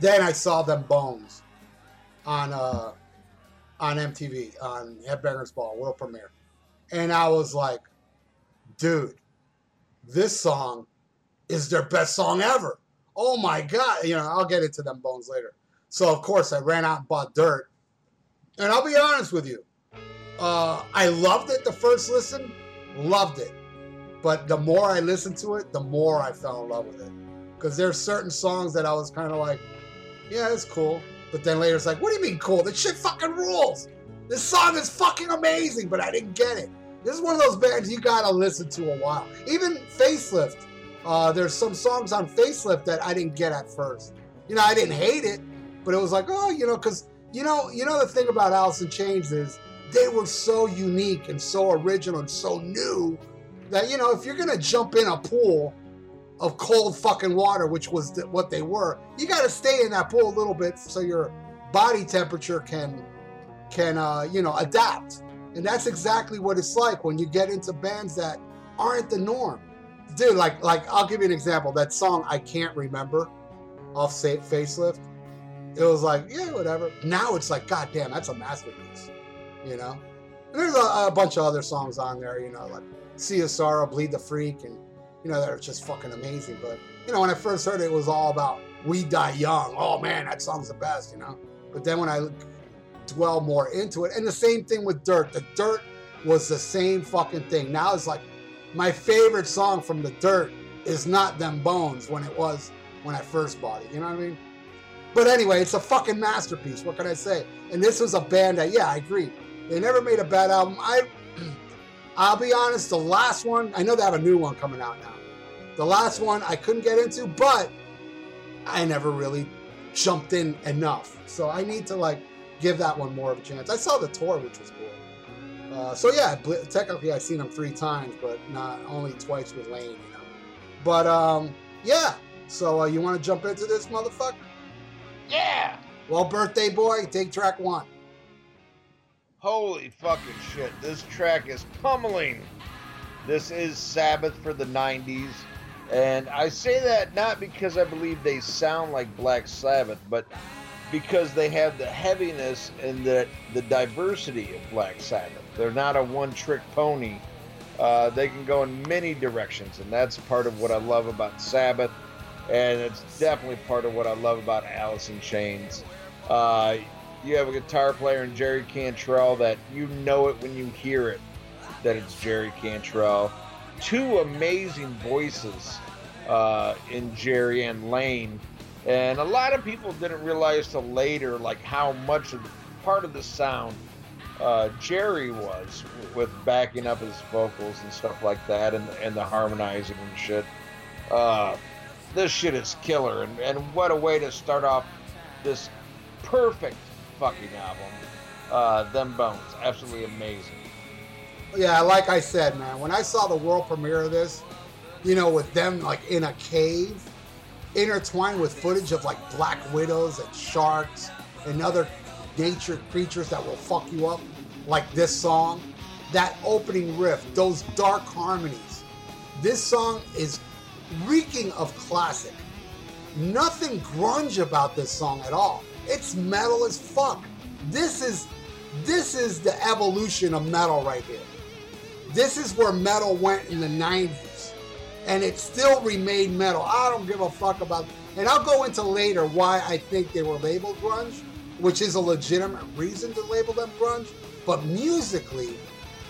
then I saw them Bones on uh, on MTV on Headbangers Ball world premiere, and I was like, dude, this song is their best song ever. Oh my god! You know, I'll get into them Bones later. So of course I ran out and bought Dirt, and I'll be honest with you, uh, I loved it the first listen, loved it, but the more I listened to it, the more I fell in love with it. Because there's certain songs that I was kind of like, yeah, it's cool. But then later it's like, what do you mean cool? This shit fucking rules. This song is fucking amazing, but I didn't get it. This is one of those bands you gotta listen to a while. Even Facelift, uh, there's some songs on Facelift that I didn't get at first. You know, I didn't hate it, but it was like, oh, you know, because you know, you know the thing about Alice in Chains is they were so unique and so original and so new that you know if you're gonna jump in a pool of cold fucking water, which was the, what they were, you got to stay in that pool a little bit so your body temperature can can uh, you know adapt. And that's exactly what it's like when you get into bands that aren't the norm. Dude, like like I'll give you an example. That song I can't remember off Facelift. It was like, yeah, whatever. Now it's like, god damn, that's a masterpiece. You know? And there's a, a bunch of other songs on there, you know, like Sorrow, Bleed the Freak, and you know, that are just fucking amazing. But you know, when I first heard it, it was all about "We Die Young." Oh man, that song's the best, you know. But then when I dwell more into it, and the same thing with Dirt. The Dirt was the same fucking thing. Now it's like my favorite song from the Dirt is not them Bones when it was when I first bought it. You know what I mean? But anyway, it's a fucking masterpiece. What can I say? And this was a band that, yeah, I agree. They never made a bad album. I I'll be honest, the last one, I know they have a new one coming out now. The last one I couldn't get into, but I never really jumped in enough. So I need to like give that one more of a chance. I saw the tour, which was cool. Uh, so yeah, technically I've seen them three times, but not only twice with Lane, you know. But um, yeah. So uh, you want to jump into this motherfucker? Yeah. Well, birthday boy, take track one. Holy fucking shit. This track is pummeling. This is Sabbath for the 90s. And I say that not because I believe they sound like Black Sabbath, but because they have the heaviness and the, the diversity of Black Sabbath. They're not a one trick pony. Uh, they can go in many directions, and that's part of what I love about Sabbath, and it's definitely part of what I love about Alice in Chains. Uh, you have a guitar player in Jerry Cantrell that you know it when you hear it that it's Jerry Cantrell. Two amazing voices uh, in Jerry and Lane, and a lot of people didn't realize till later like how much of the, part of the sound uh, Jerry was with backing up his vocals and stuff like that, and and the harmonizing and shit. Uh, this shit is killer, and, and what a way to start off this perfect fucking album. Uh, Them Bones, absolutely amazing. Yeah, like I said, man, when I saw the world premiere of this, you know, with them like in a cave, intertwined with footage of like black widows and sharks and other nature creatures that will fuck you up, like this song, that opening riff, those dark harmonies. This song is reeking of classic. Nothing grunge about this song at all. It's metal as fuck. This is this is the evolution of metal right here. This is where metal went in the 90s. And it still remained metal. I don't give a fuck about and I'll go into later why I think they were labeled grunge, which is a legitimate reason to label them grunge. But musically,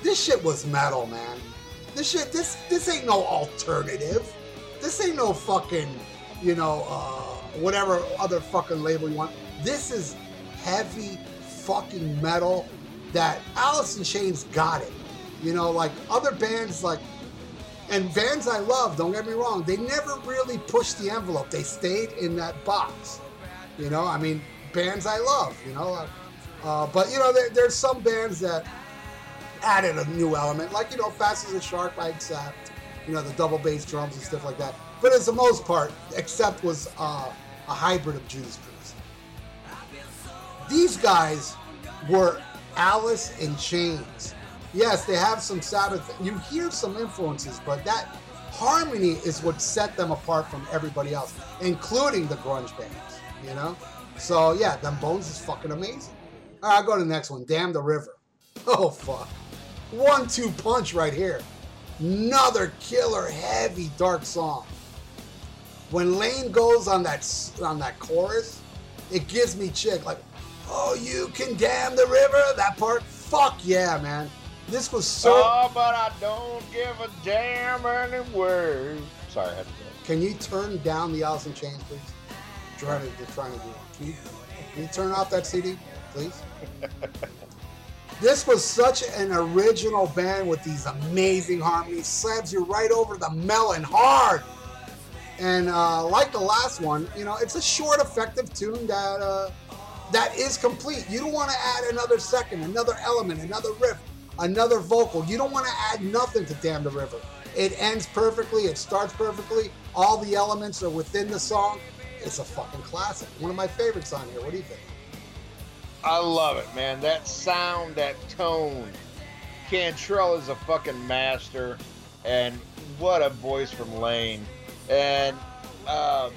this shit was metal, man. This shit, this this ain't no alternative. This ain't no fucking, you know, uh, whatever other fucking label you want. This is heavy fucking metal that Alice in Chains got it. You know, like other bands like and bands I love, don't get me wrong, they never really pushed the envelope. They stayed in that box. You know, I mean, bands I love, you know. Uh, but, you know, there, there's some bands that added a new element, like, you know, Fast as a Shark by Accept, you know, the double bass drums and stuff like that. But as the most part, Accept was uh, a hybrid of Judas Priest. These guys were Alice in Chains. Yes, they have some Sabbath. You hear some influences, but that harmony is what set them apart from everybody else, including the grunge bands. You know, so yeah, them Bones is fucking amazing. All right, I'll go to the next one. Damn the River. Oh fuck, one-two punch right here. Another killer, heavy, dark song. When Lane goes on that on that chorus, it gives me chick like, oh, you can damn the river. That part, fuck yeah, man. This was so. Oh, but I don't give a damn anyway. Sorry, I had to it. Can you turn down the Alice in Chains, please? Trying to, they're trying to do it. Can you, can you turn off that CD, please? this was such an original band with these amazing harmonies. Slabs you right over the melon hard. And uh, like the last one, you know, it's a short, effective tune that uh, that is complete. You don't want to add another second, another element, another riff, another vocal. You don't want to add nothing to Damn the River. It ends perfectly. It starts perfectly. All the elements are within the song. It's a fucking classic. One of my favorites on here. What do you think? I love it, man. That sound, that tone. Cantrell is a fucking master, and what a voice from Lane. And uh,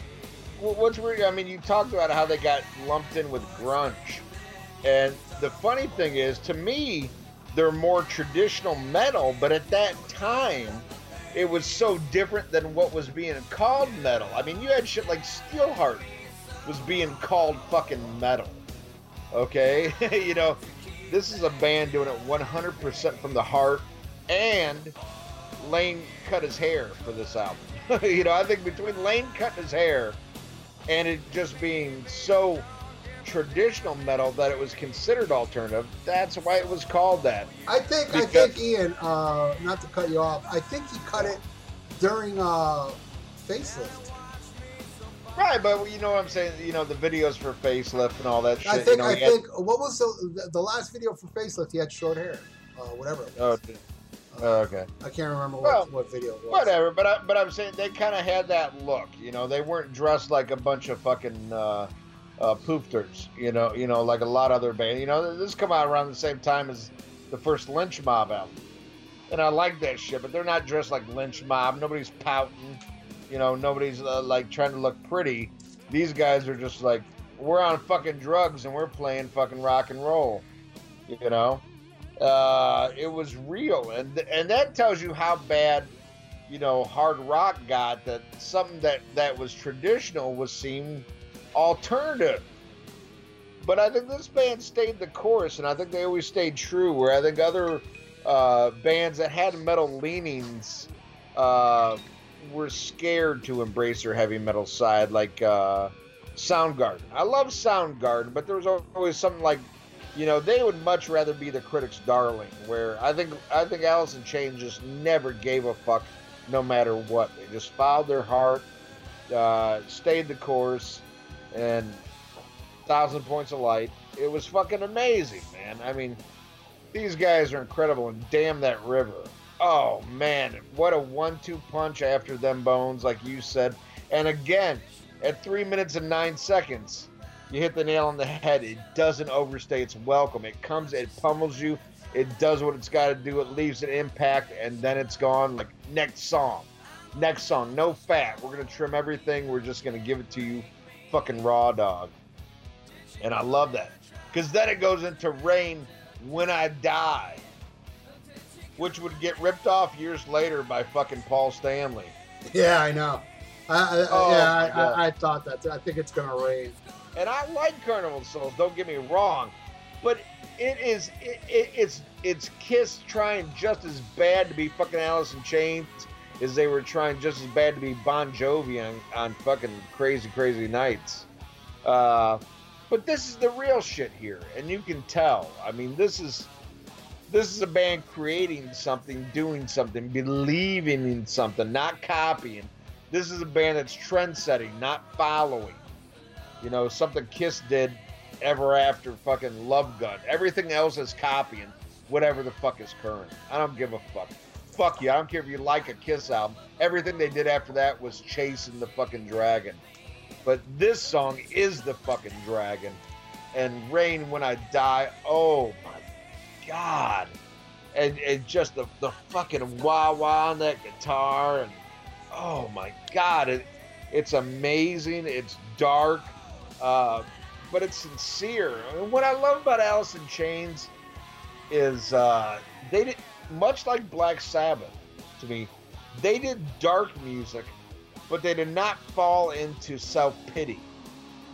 what's weird, I mean, you talked about how they got lumped in with grunge. And the funny thing is, to me, they're more traditional metal, but at that time, it was so different than what was being called metal. I mean, you had shit like Steelheart was being called fucking metal. Okay? you know, this is a band doing it 100% from the heart, and Lane cut his hair for this album. you know, I think between Lane cutting his hair and it just being so traditional metal that it was considered alternative, that's why it was called that. I think I think Ian, uh, not to cut you off, I think he cut it during uh, facelift. Right, but you know what I'm saying? You know, the videos for facelift and all that shit. I think you know, I had- think what was the the last video for facelift? He had short hair, uh, whatever. It Oh, oh, okay. I can't remember what, Well, what video it was. Whatever, but I, but I'm saying they kind of had that look. You know, they weren't dressed like a bunch of fucking uh, uh, poofters. You know, you know, like a lot of other bands. You know, this come out around the same time as the first Lynch Mob album, and I like that shit. But they're not dressed like Lynch Mob. Nobody's pouting. You know, nobody's uh, like trying to look pretty. These guys are just like, we're on fucking drugs and we're playing fucking rock and roll. You know, uh, it was real, and and that tells you how bad you know, hard rock got that something that that was traditional was seen alternative. But I think this band stayed the course, and I think they always stayed true. Where I think other uh, bands that had metal leanings uh, were scared to embrace their heavy metal side, like uh, Soundgarden. I love Soundgarden, but there was always something like, you know, they would much rather be the critics' darling. Where I think I think Alice in Chains just never gave a fuck no matter what. They just followed their heart, uh, stayed the course, and thousand points of light. It was fucking amazing, man. I mean, These guys are incredible, and damn that river. Oh man, what a one-two punch after them bones, like you said. And again, at three minutes and nine seconds, you hit the nail on the head. It doesn't overstay its welcome. It comes, it pummels you, it does what it's got to do, it leaves an impact, and then it's gone. Like next song, next song, no fat. We're gonna trim everything. We're just gonna give it to you, fucking raw dog. And I love that because then it goes into rain when I die, which would get ripped off years later by fucking Paul Stanley. Yeah, I know. I, I, Oh, yeah, I, I, I thought that. I think it's gonna rain. And I like Carnival Souls. Don't get me wrong, but it is it, it, it's it's Kiss trying just as bad to be fucking Alice in Chains as they were trying just as bad to be Bon Jovi on, on fucking Crazy Crazy Nights. Uh, but this is the real shit here, and you can tell. I mean, this is this is a band creating something, doing something, believing in something, not copying. This is a band that's trend setting, not following. You know, something Kiss did ever after fucking Love Gun. Everything else is copying whatever the fuck is current. I don't give a fuck. Fuck you. I don't care if you like a Kiss album. Everything they did after that was chasing the fucking dragon. But this song is the fucking dragon. And Rain When I Die, oh my god. And, and just the, the fucking wah wah on that guitar and oh my god, it it's amazing. It's dark, uh, but it's sincere. And what I love about Alice in Chains is uh, they did much like Black Sabbath to me. They did dark music, but they did not fall into self pity,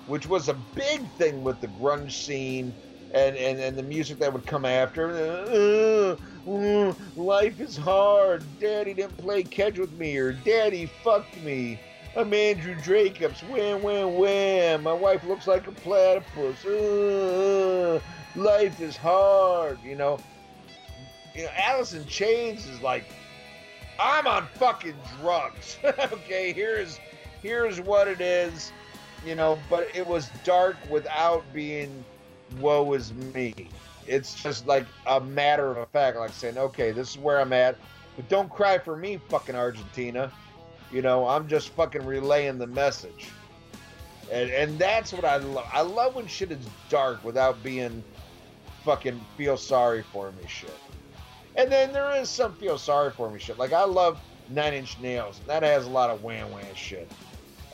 which was a big thing with the grunge scene. And, and, and the music that would come after, uh, uh, life is hard. Daddy didn't play catch with me, or Daddy fucked me. I'm Andrew Jacobs. Wham, wham, wham. My wife looks like a platypus. Uh, life is hard. You know. You know, Alice in Chains is like, I'm on fucking drugs. okay, here's here's what it is. You know, but it was dark without being woe is me. It's just like a matter of fact, like saying, okay, this is where I'm at, but don't cry for me, fucking Argentina. You know, I'm just fucking relaying the message. And and that's what I love. I love when shit is dark without being fucking feel sorry for me shit. And then there is some feel sorry for me shit. Like I love Nine Inch Nails. That has a lot of wham wham shit.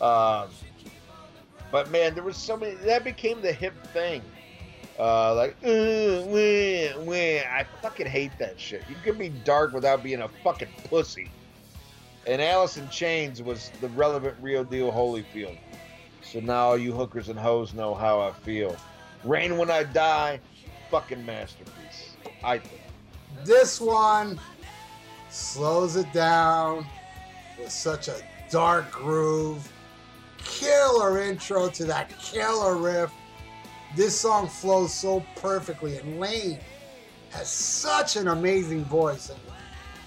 Um, but man, there was so many. That became the hip thing. Uh, like, uh, wah, wah. I fucking hate that shit. You can be dark without being a fucking pussy. And Alice in Chains was the relevant real deal Holyfield. So now all you hookers and hoes know how I feel. Rain When I Die, fucking masterpiece. I think. This one slows it down with such a dark groove. Killer intro to that killer riff. This song flows so perfectly, and Lane has such an amazing voice. And,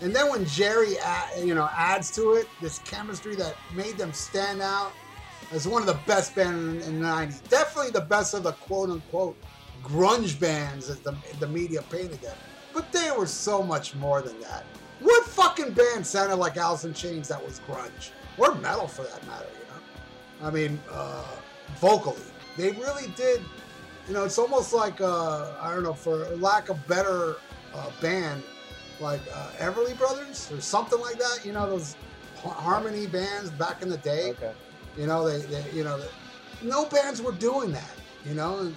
and then when Jerry, add, you know, adds to it this chemistry that made them stand out as one of the best bands in, in the '90s. Definitely the best of the quote unquote grunge bands as the, the media painted them. But they were so much more than that. What fucking band sounded like Alice in Chains that was grunge? Or metal for that matter, you know? I mean, uh, vocally. They really did, you know, it's almost like, uh, I don't know, for lack of better uh, band, like uh, Everly Brothers or something like that, you know, those harmony bands back in the day. Okay. You know, they, they you know, no bands were doing that. You know, and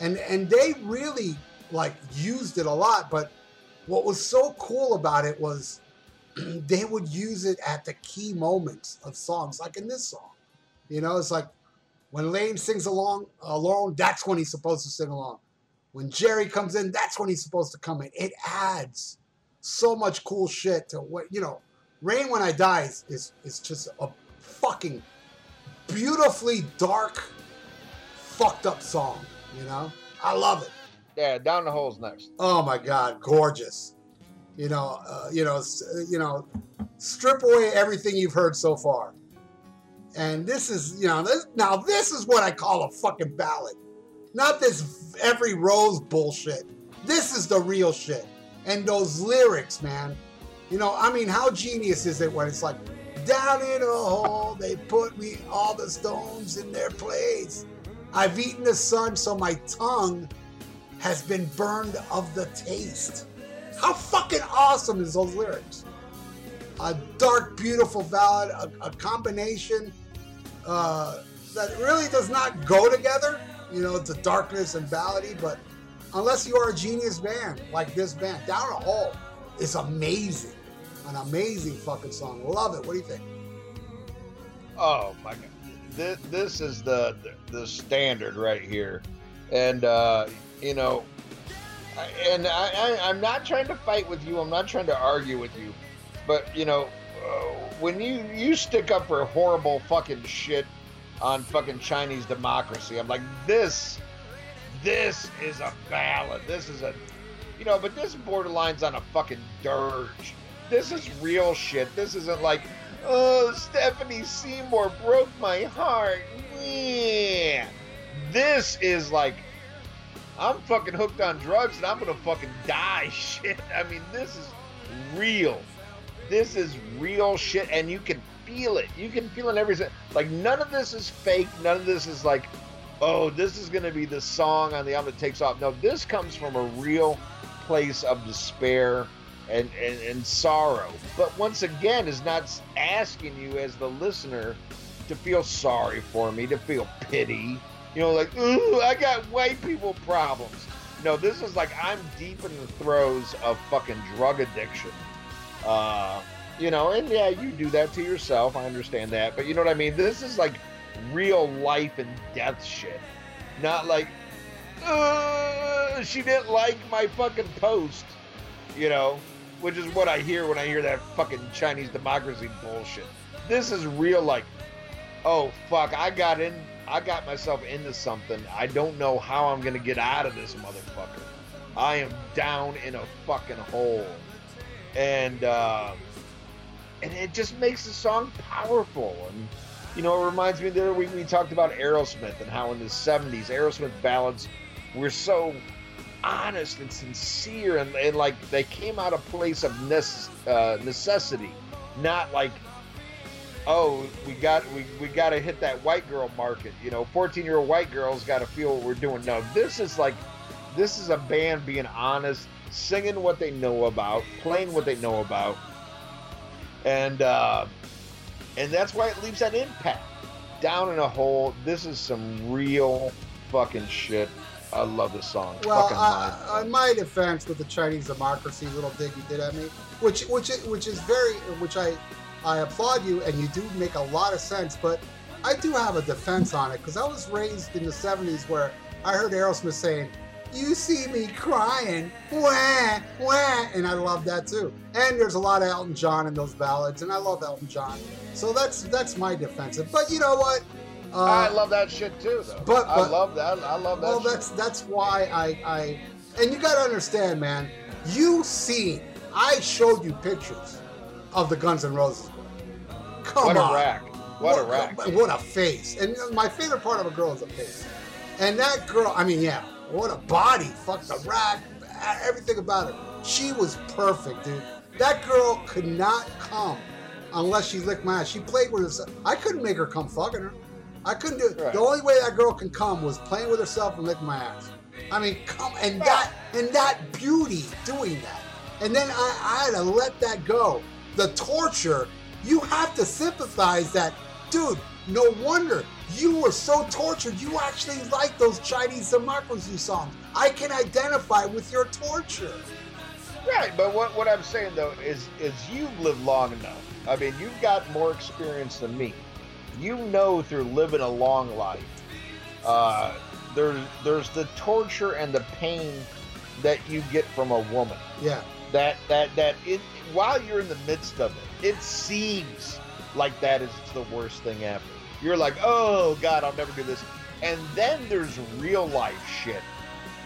and and they really like used it a lot. But what was so cool about it was they would use it at the key moments of songs, like in this song. You know, it's like when Lane sings along alone, that's when he's supposed to sing along. When Jerry comes in, that's when he's supposed to come in. It adds so much cool shit to what you know. Rain When I Die is, is, is just a fucking beautifully dark, fucked up song. You know, I love it. Yeah, down the holes next. Oh my God, gorgeous. You know, uh, you know, you know, strip away everything you've heard so far, and this is, you know, this now this is what I call a fucking ballad, not this every rose bullshit. This is the real shit. And those lyrics, man. You know, I mean, how genius is it when it's like, down in a hole, they put me all the stones in their place. I've eaten the sun, so my tongue has been burned of the taste. How fucking awesome is those lyrics? A dark, beautiful ballad, a, a combination uh, that really does not go together. You know, the darkness and ballady, but unless you are a genius band like this band, Down a Hole is amazing. An amazing fucking song. Love it. What do you think? Oh my god, this, this is the, the standard right here, and uh, you know, and I, I I'm not trying to fight with you. I'm not trying to argue with you, but you know, uh, when you you stick up for horrible fucking shit on fucking Chinese democracy, I'm like this. This is a ballad. This is a, you know, but this borderlines on a fucking dirge. This is real shit. This isn't like, oh, Stephanie Seymour broke my heart. Yeah. This is like, I'm fucking hooked on drugs and I'm gonna fucking die shit. I mean, this is real. This is real shit, and you can feel it. You can feel it in every like. None of this is fake. None of this is like, oh, this is gonna be the song on the album that takes off. No, this comes from a real place of despair and, and, and sorrow. But once again, is not asking you as the listener to feel sorry for me, to feel pity. You know, like, ooh, I got white people problems. No, this is like I'm deep in the throes of fucking drug addiction. Uh, you know, and yeah, you do that to yourself. I understand that. But you know what I mean? This is like real life and death shit. Not like, uh, she didn't like my fucking post, you know, which is what I hear when I hear that fucking Chinese democracy bullshit. This is real, like, oh fuck, I got in, I got myself into something. I don't know how I'm gonna get out of this motherfucker. I am down in a fucking hole, and uh, and it just makes the song powerful. And you know, it reminds me the other week we talked about Aerosmith and how in the '70s Aerosmith ballads were so honest and sincere, and, and like they came out of place of uh, necessity, not like oh, we got we, we got to hit that white girl market. You know, 14 year old white girls got to feel what we're doing. No, this is like this is a band being honest, singing what they know about, playing what they know about, and uh, and that's why it leaves that impact. Down in a hole. This is some real fucking shit. I love this song. Well, uh, in my defense, with the Chinese democracy little dig you did at me, which which which is very, which I I applaud you, and you do make a lot of sense. But I do have a defense on it because I was raised in the '70s where I heard Aerosmith saying, "You see me crying, wah wah," and I love that too. And there's a lot of Elton John in those ballads, and I love Elton John. So that's that's my defensive. But you know what? Uh, I love that shit too, though. but- I love that. I love that. well, shit. that's that's why I I and you got to understand, man. You seen I showed you pictures of the Guns N' Roses. Come what on, a rack. What, a rack. What a face! And my favorite part of a girl is a face. And that girl, I mean, yeah, what a body! Fuck the rack, everything about her. She was perfect, dude. That girl could not come unless she licked my ass. She played with herself. I couldn't make her come fucking her. I couldn't do it. Right. The only way that girl can come was playing with herself and licking my ass. I mean, come and that and that beauty doing that. And then I, I had to let that go. The torture, you have to sympathize that, dude. No wonder you were so tortured. You actually like those Chinese democracy songs. I can identify with your torture. Right, but what, what I'm saying though is is you've lived long enough. I mean, you've got more experience than me. You know through living a long life, uh, there's there's the torture and the pain that you get from a woman. Yeah. That that that it while you're in the midst of it, it seems like that is the worst thing ever. You're like, oh God, I'll never do this. And then there's real life shit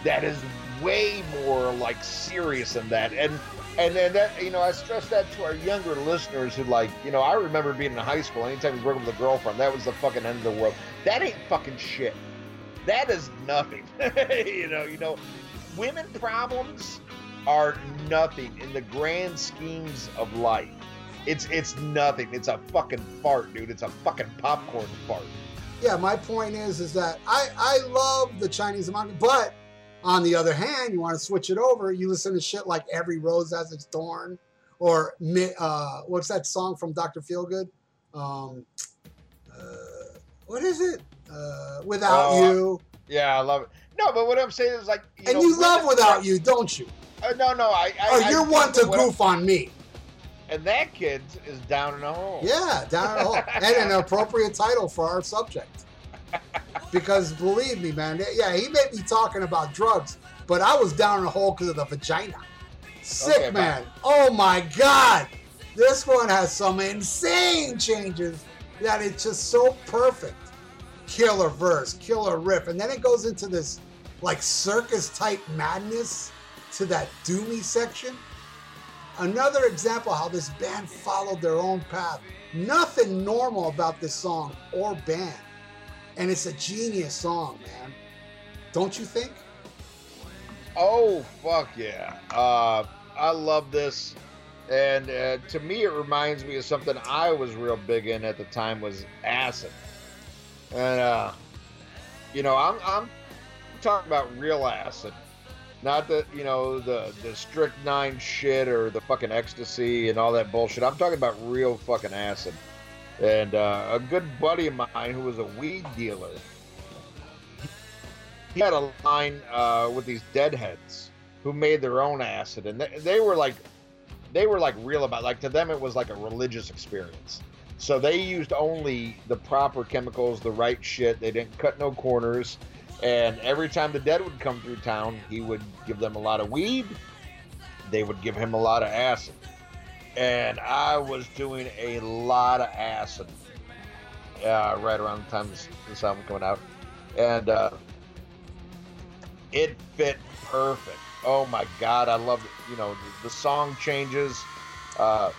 that is way more like serious than that. And and then that you know, I stress that to our younger listeners who like, you know, I remember being in high school, anytime you up with a girlfriend, that was the fucking end of the world. That ain't fucking shit. That is nothing. you know, you know. women problems are nothing in the grand schemes of life. It's it's nothing. It's a fucking fart, dude. It's a fucking popcorn fart. Yeah, my point is, is that I I love the Chinese market, but on the other hand, you want to switch it over. You listen to shit like "Every Rose Has Its Thorn," or uh, what's that song from Dr. Feelgood? Um, uh, what is it? Uh, Without Oh, You. Yeah, I love it. No, but what I'm saying is like, you and know, you love Without You, don't you? Uh, no, no, I. I Oh, you're do, one to what I'm- goof on me. And that kid is down in a hole. Yeah, down at hole. and an appropriate title for our subject. Because believe me, man, yeah, he may be talking about drugs, but I was down in a hole because of the vagina. Sick, Okay, man. Oh my God. This one has some insane changes that it's just so perfect. Killer verse, killer riff. And then it goes into this like circus type madness to that doomy section. Another example how this band followed their own path. Nothing normal about this song or band. And it's a genius song, man. Don't you think? Oh fuck yeah! Uh, I love this, and uh, to me it reminds me of something I was real big in at the time was acid, and uh, you know I'm I'm talking about real acid, not the you know the the strychnine shit or the fucking ecstasy and all that bullshit. I'm talking about real fucking acid, and uh, a good buddy of mine who was a weed dealer he had a line uh, with these deadheads who made their own acid, and they, they were like, they were like real about like to them it was like a religious experience. So they used only the proper chemicals, the right shit. They didn't cut no corners. And every time the dead would come through town, he would give them a lot of weed. They would give him a lot of acid. And I was doing a lot of acid uh, right around the time this, this album coming out. And uh, it fit perfect. Oh my god, I love it. You know, the, the song changes, uh,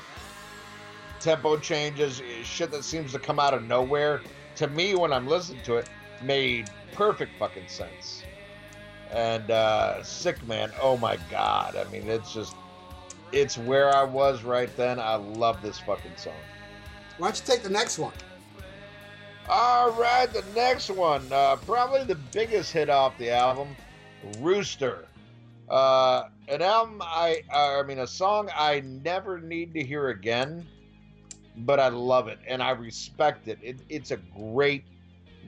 tempo changes, shit that seems to come out of nowhere. To me, when I'm listening to it, made perfect fucking sense. And uh, Sick Man, oh my god. I mean, it's just, it's where I was right then. I love this fucking song. Why don't you take the next one? All right, the next one, uh, probably the biggest hit off the album, Rooster. Uh, an album I, uh, I mean, a song I never need to hear again, but I love it and I respect it. it it's a great,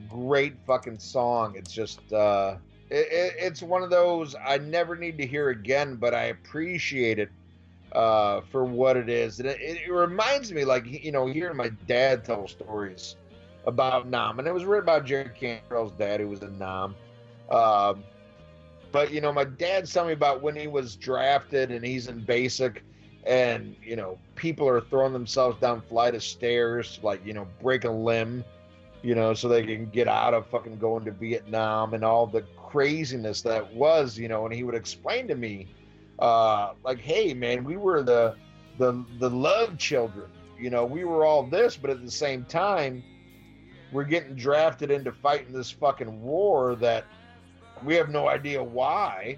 great fucking song. It's just, uh, it, it, it's one of those I never need to hear again, but I appreciate it uh, for what it is. And it, it reminds me, like, you know, hearing my dad tell stories about Nam, and it was written by Jerry Cantrell's dad, who was a Nam. Um, but you know, my dad's telling me about when he was drafted, and he's in basic, and you know, people are throwing themselves down flight of stairs, like you know, break a limb, you know, so they can get out of fucking going to Vietnam and all the craziness that was, you know. And he would explain to me, uh, like, hey, man, we were the the the love children, you know, we were all this, but at the same time we're getting drafted into fighting this fucking war that we have no idea why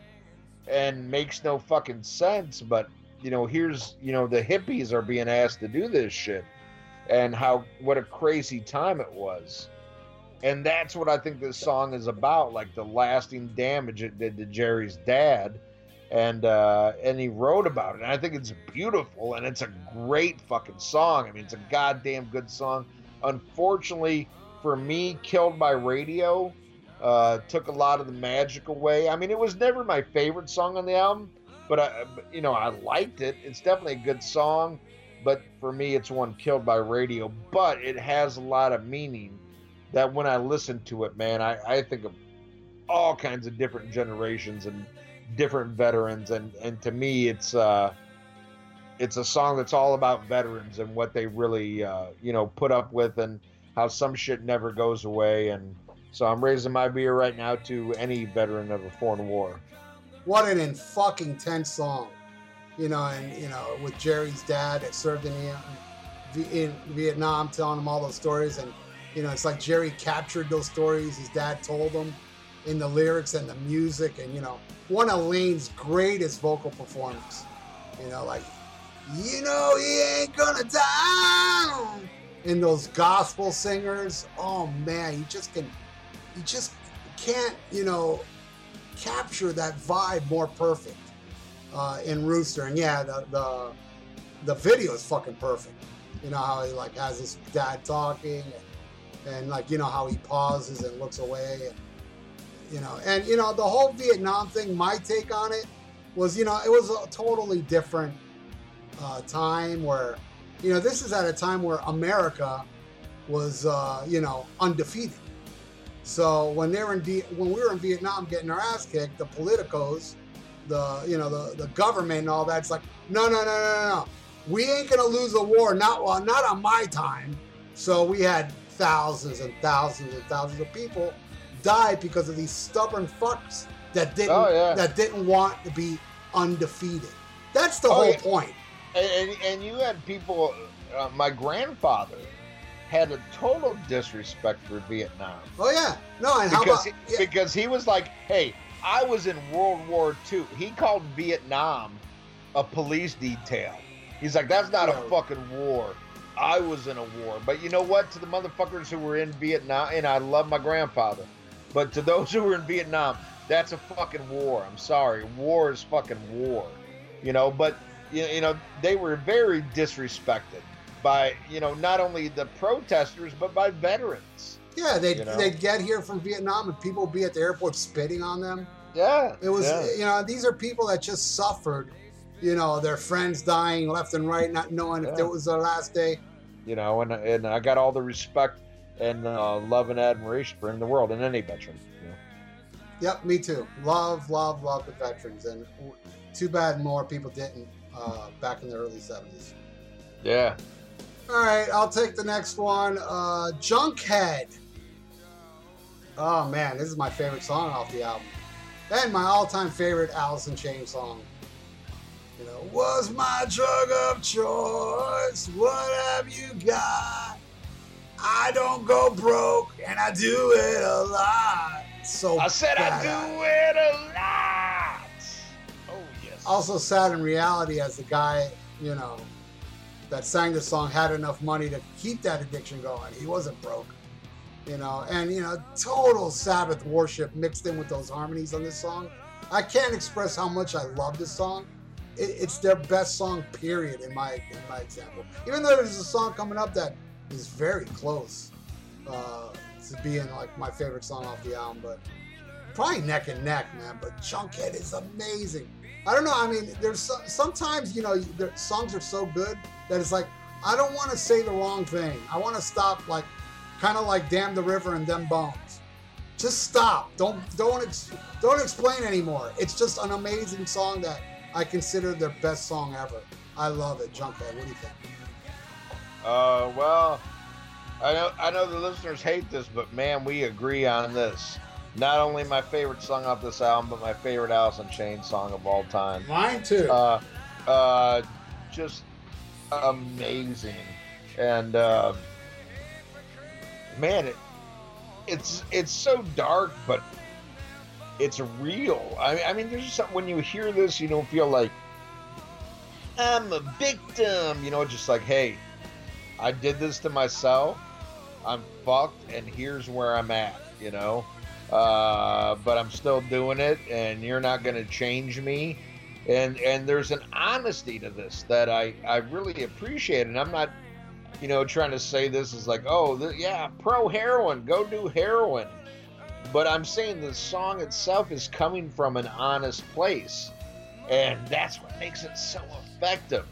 and makes no fucking sense but you know here's you know the hippies are being asked to do this shit and how what a crazy time it was. And that's what i think this song is about like the lasting damage it did to jerry's dad. And uh and he wrote about it. And i think it's beautiful and it's a great fucking song. I mean it's a goddamn good song. Unfortunately for me killed by radio uh took a lot of the magic away. I mean it was never my favorite song on the album but i you know i liked it. It's definitely a good song but for me it's one killed by radio but it has a lot of meaning that when i listen to it man i i think of all kinds of different generations and different veterans. And and to me it's uh it's a song that's all about veterans and what they really uh you know put up with and how some shit never goes away. And so i'm raising my beer right now to any veteran of a foreign war. What an in fucking tense song, you know, and you know with Jerry's dad that served in, uh, in Vietnam, telling him all those stories, and you know it's like Jerry captured those stories his dad told him, in the lyrics and the music, and you know, one of Layne's greatest vocal performances. You know, like, you know, he ain't gonna die. And those gospel singers, oh man, you just can, you just can't, you know, capture that vibe more perfect uh, in Rooster. And yeah, the, the the video is fucking perfect. You know how he like has his dad talking, and, and like you know how he pauses and looks away, and you know, and you know the whole Vietnam thing. My take on it was, you know, it was a totally different uh, time where, you know, this is at a time where America was, uh, you know, undefeated. So when they were in v- when we were in Vietnam getting our ass kicked, the politicos, the you know the the government and all that, it's like no no no no no no, we ain't gonna lose a war. Not well, not on my time. So we had thousands and thousands and thousands of people die because of these stubborn fucks that didn't Oh, yeah. that didn't want to be undefeated. That's the Oh, whole point. and, and, and you had people. Uh, my grandfather had a total disrespect for Vietnam Oh yeah, no, and how because about he, yeah, because he was like, "Hey, I was in World War II." He called Vietnam a police detail. He's like, "That's not a fucking war." I was in a war, but you know what? To the motherfuckers who were in Vietnam, and I love my grandfather, but to those who were in Vietnam, that's a fucking war. I'm sorry, war is fucking war, you know. But you you know they were very disrespected by you know not only the protesters but by veterans. Yeah, they'd you know? they'd get here from Vietnam and people would be at the airport spitting on them. Yeah, It was yeah. you know these are people that just suffered, you know, their friends dying left and right, not knowing if it was their last day. you know, and and I got all the respect and uh, love and admiration for in the world and any veteran. You know? Yep, me too. Love, love, love the veterans, and too bad more people didn't uh, back in the early seventies. Yeah. All right, I'll take the next one. Uh, Junkhead. Oh man, this is my favorite song off the album, and my all-time favorite Alice in Chains song. You know, was my drug of choice. What have you got? I don't go broke, and I do it a lot. So I said I do it a lot. Oh yes. also sad in reality as the guy you know that sang the song had enough money to keep that addiction going he wasn't broke you know and you know total sabbath worship mixed in with those harmonies on this song i can't express how much i love this song it, it's their best song period in my in my example even though there's a song coming up that is very close uh, to being like my favorite song off the album but probably neck and neck man but junkhead is amazing I don't know. I mean, there's so, sometimes you know songs are so good that it's like I don't want to say the wrong thing. I want to stop, like kind of like "Damn the River" and "Them Bones." Just stop. Don't don't ex, don't explain anymore. It's just an amazing song that I consider their best song ever. I love it, Junkhead. What do you think? Uh, well, I know I know the listeners hate this, but man, we agree on this. Not only my favorite song off this album, but my favorite Alice in Chains song of all time. Mine too. Uh, uh, just amazing, and uh, man, it, it's it's so dark, but it's real. I, I mean, there's something when you hear this, you don't feel like I'm a victim. You know, just like, hey, I did this to myself. I'm fucked, and here's where I'm at. You know, uh, but I'm still doing it, and you're not going to change me. And and there's an honesty to this that I I really appreciate, and I'm not, you know, trying to say this is like, oh, th- yeah, pro heroin, go do heroin. But I'm saying the song itself is coming from an honest place, and that's what makes it so effective.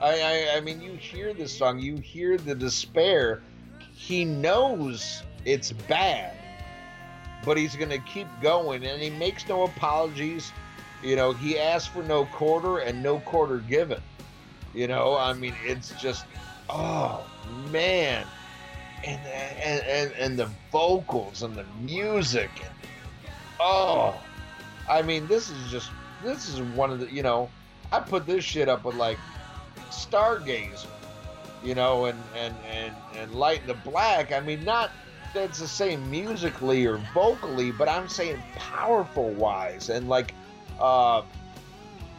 I, I, I mean, you hear this song, you hear the despair. He knows it's bad, but he's going to keep going, and he makes no apologies. You know, he asks for no quarter and no quarter given. You know, I mean, it's just, oh man, and and and, and the vocals and the music, and, oh, I mean, this is just this is one of the you know, I put this shit up with like Stargazer, you know, and and and and Light in the Black. I mean, not that's the same musically or vocally, but I'm saying powerful wise and like, uh,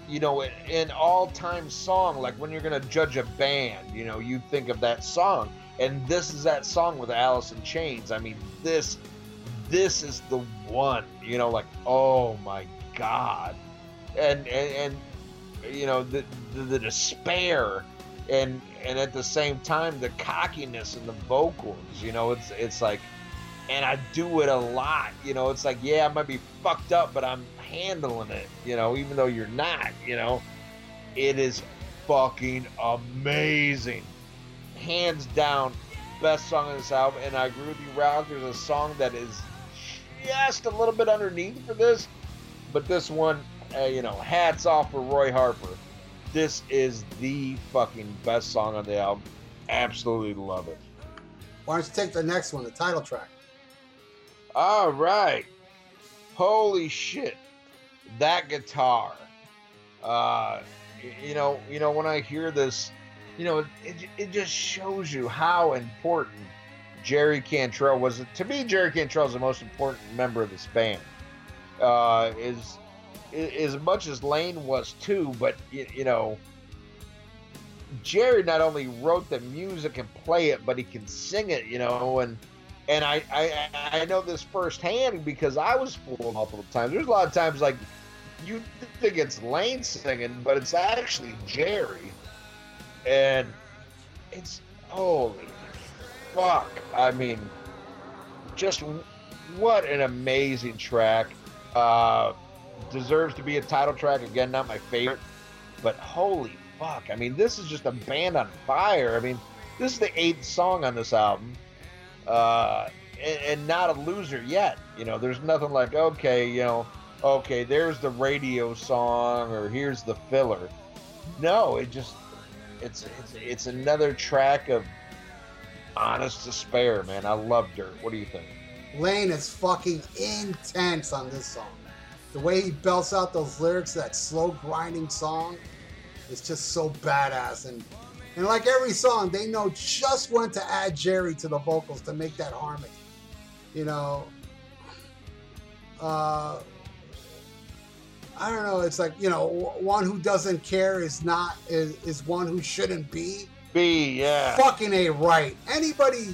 you know, an all-time song. Like when you're gonna judge a band, you know, you think of that song, and this is that song with Alice in Chains. I mean, this, this is the one. You know, like oh my god, and and, and you know the, the the despair and and at the same time the cockiness and the vocals you know it's it's like and i do it a lot you know it's like yeah i might be fucked up but i'm handling it you know even though you're not you know it is fucking amazing hands down best song on this album and i agree with you ralph there's a song that is just a little bit underneath for this but this one uh, you know hats off for roy harper this is the fucking best song on the album. Absolutely love it. Why don't you take the next one, the title track? All right. Holy shit. That guitar. Uh you know, you know when I hear this, you know, it, it just shows you how important Jerry Cantrell was. To me, Jerry Cantrell is the most important member of this band. Uh, is as much as Layne was too, but you, you know, Jerry not only wrote the music and play it, but he can sing it, you know, and and I I, I know this firsthand because I was fooled multiple times. There's a lot of times like you think it's Layne singing, but it's actually Jerry, and it's holy fuck. I mean, just what an amazing track. Uh, deserves to be a title track. Again, not my favorite, but holy fuck! I mean, this is just a band on fire. I mean, this is the eighth song on this album, uh, and, and not a loser yet. You know, there's nothing like okay, you know, okay, there's the radio song or here's the filler. No, it just it's it's it's another track of honest despair, man. I love Dirt. What do you think? Layne is fucking intense on this song the way he belts out those lyrics, that slow grinding song, is just so badass. And and like every song, they know just when to add Jerry to the vocals to make that harmony. You know, uh, I don't know. It's like you know, one who doesn't care is not is, is one who shouldn't be. Be yeah. Fucking a right. Anybody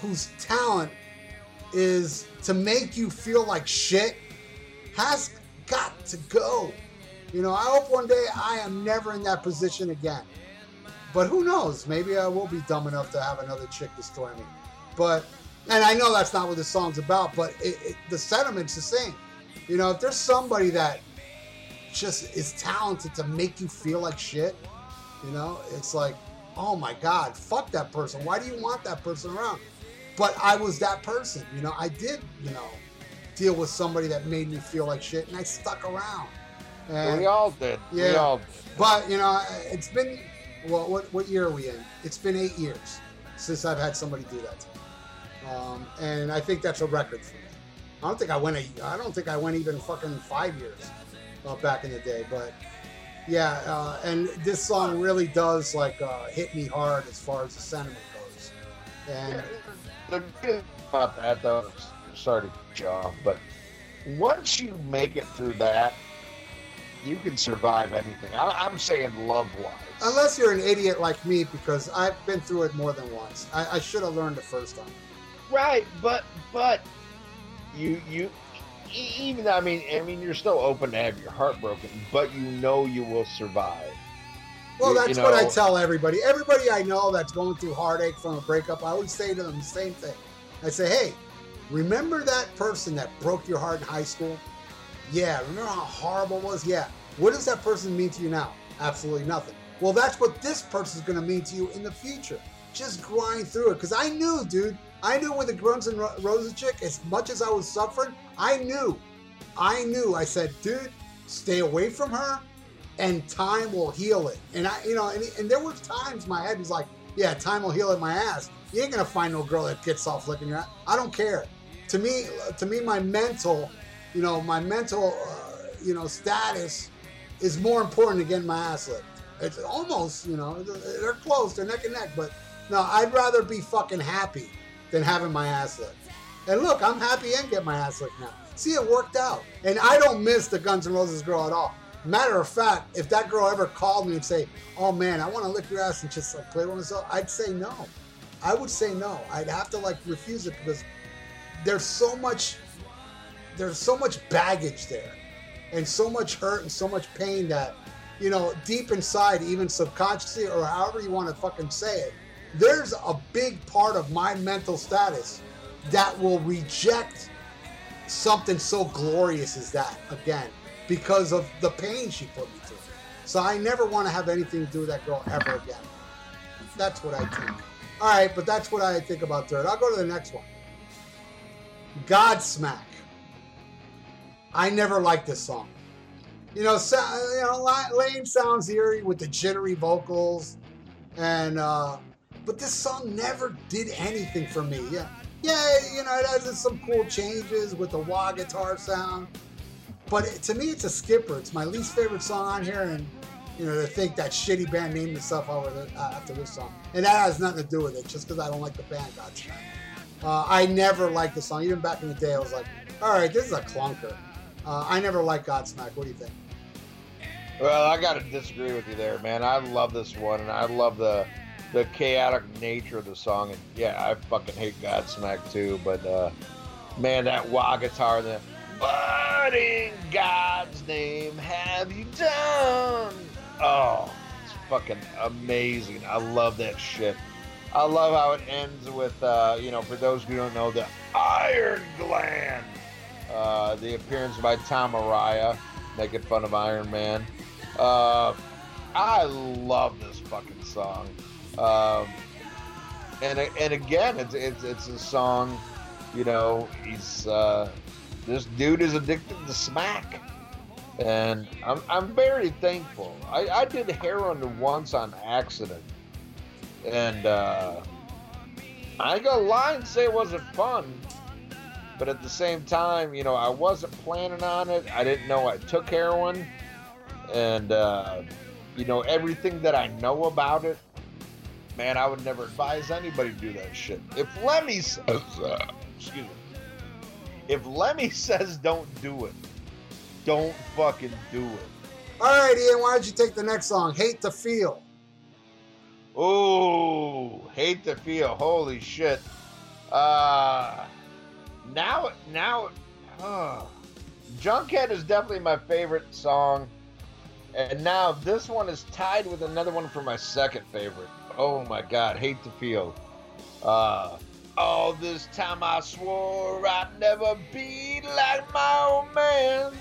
whose talent is to make you feel like shit has got to go. You know, I hope one day I am never in that position again. But who knows? Maybe I will be dumb enough to have another chick destroy me. But, and I know that's not what the song's about, but it, it, the sentiment's the same. You know, if there's somebody that just is talented to make you feel like shit, you know, it's like, oh my God, fuck that person. Why do you want that person around? But I was that person, you know, I did, you know, deal with somebody that made me feel like shit, and I stuck around. And, we all did. Yeah. We all did. But you know, it's been well, what what year are we in? It's been eight years since I've had somebody do that to me, um, and I think that's a record for me. I don't think I went a, I don't think I went even fucking five years uh, back in the day, but yeah, uh, and this song really does like uh, hit me hard as far as the sentiment goes. And the good about that though, sorry to job. But once you make it through that, you can survive anything. I, am saying love wise. Unless you're an idiot like me, because I've been through it more than once. I, I should have learned the first time. Right, but but you you even though, I mean I mean you're still open to have your heart broken, but you know you will survive. Well, that's you know, what I tell everybody. Everybody I know that's going through heartache from a breakup, I always say to them the same thing. I say, hey, Remember that person that broke your heart in high school? Yeah, remember how horrible it was? Yeah. What does that person mean to you now? Absolutely nothing. Well, that's what this person is going to mean to you in the future. Just grind through it. Because I knew, dude, I knew with the Guns N' Roses chick, as much as I was suffering, I knew. I knew. I said, dude, stay away from her and time will heal it. And I, you know, and, and there were times my head was like, yeah, time will heal it my ass. You ain't gonna find no girl that gets off licking your ass. I don't care to me, to me, my mental, you know, my mental, uh, you know, status is more important than getting my ass licked. It's almost, you know, they're close, they're neck and neck, but no, I'd rather be fucking happy than having my ass licked. And look, I'm happy and get my ass licked now. See, it worked out. And I don't miss the Guns N' Roses girl at all. Matter of fact, if that girl ever called me and say, "Oh man, I want to lick your ass and just like play with myself," I'd say no. I would say no. I'd have to like refuse it because there's so much, there's so much baggage there, and so much hurt and so much pain that, you know, deep inside, even subconsciously or however you want to fucking say it, there's a big part of my mental status that will reject something so glorious as that again because of the pain she put me through. So I never want to have anything to do with that girl ever again. That's what I think. All right, but that's what I think about Dirt. I'll go to the next one. Godsmack. I never liked this song. You know, so, you know, Layne sounds eerie with the jittery vocals, and uh, but this song never did anything for me. Yeah, yeah, you know, it has some cool changes with the wah guitar sound, but it, to me, it's a skipper. It's my least favorite song on here, and you know, to think that shitty band named itself uh, after this song, and that has nothing to do with it, just because I don't like the band. Godsmack. Uh, I never liked the song. Even back in the day, I was like, all right, this is a clunker. Uh, I never liked Godsmack. What do you think? Well, I got to disagree with you there, man. I love this one, and I love the the chaotic nature of the song. And yeah, I fucking hate Godsmack too. But uh, man, that wah guitar, the what in God's name have you done? Oh, it's fucking amazing. I love that shit. I love how it ends with, uh, you know, for those who don't know, the Iron Gland. Uh, the appearance by Tom Araya, making fun of Iron Man. Uh, I love this fucking song. Um, and and again, it's, it's it's a song. You know, he's uh, this dude is addicted to smack, and I'm I'm very thankful. I, I did heroin once on accident, and uh, I got lie and say it wasn't fun, but at the same time, you know, I wasn't planning on it. I didn't know I took heroin, and uh, you know everything that I know about it man, I would never advise anybody to do that shit. If Lemmy says, uh, excuse me, if Lemmy says don't do it, don't fucking do it. All right, Ian, why don't you take the next song, Hate to Feel? Oh, Hate to Feel. Holy shit. Uh, now, now, uh, Junkhead is definitely my favorite song. And now this one is tied with another one for my second favorite. Oh my God, hate the feel. Uh, all this time I swore I'd never be like my old man.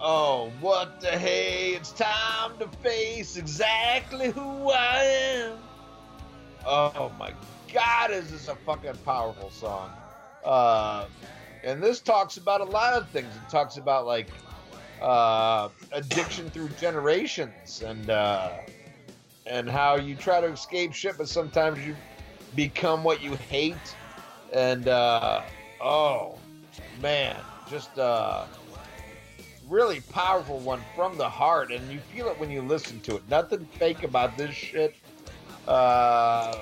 Oh, what the hey, it's time to face exactly who I am. Oh my God, is this a fucking powerful song? Uh, and this talks about a lot of things. It talks about like uh, addiction through generations and uh, and how you try to escape shit, but sometimes you become what you hate. And uh, oh man, just uh, really powerful one from the heart, and you feel it when you listen to it. Nothing fake about this shit. Uh,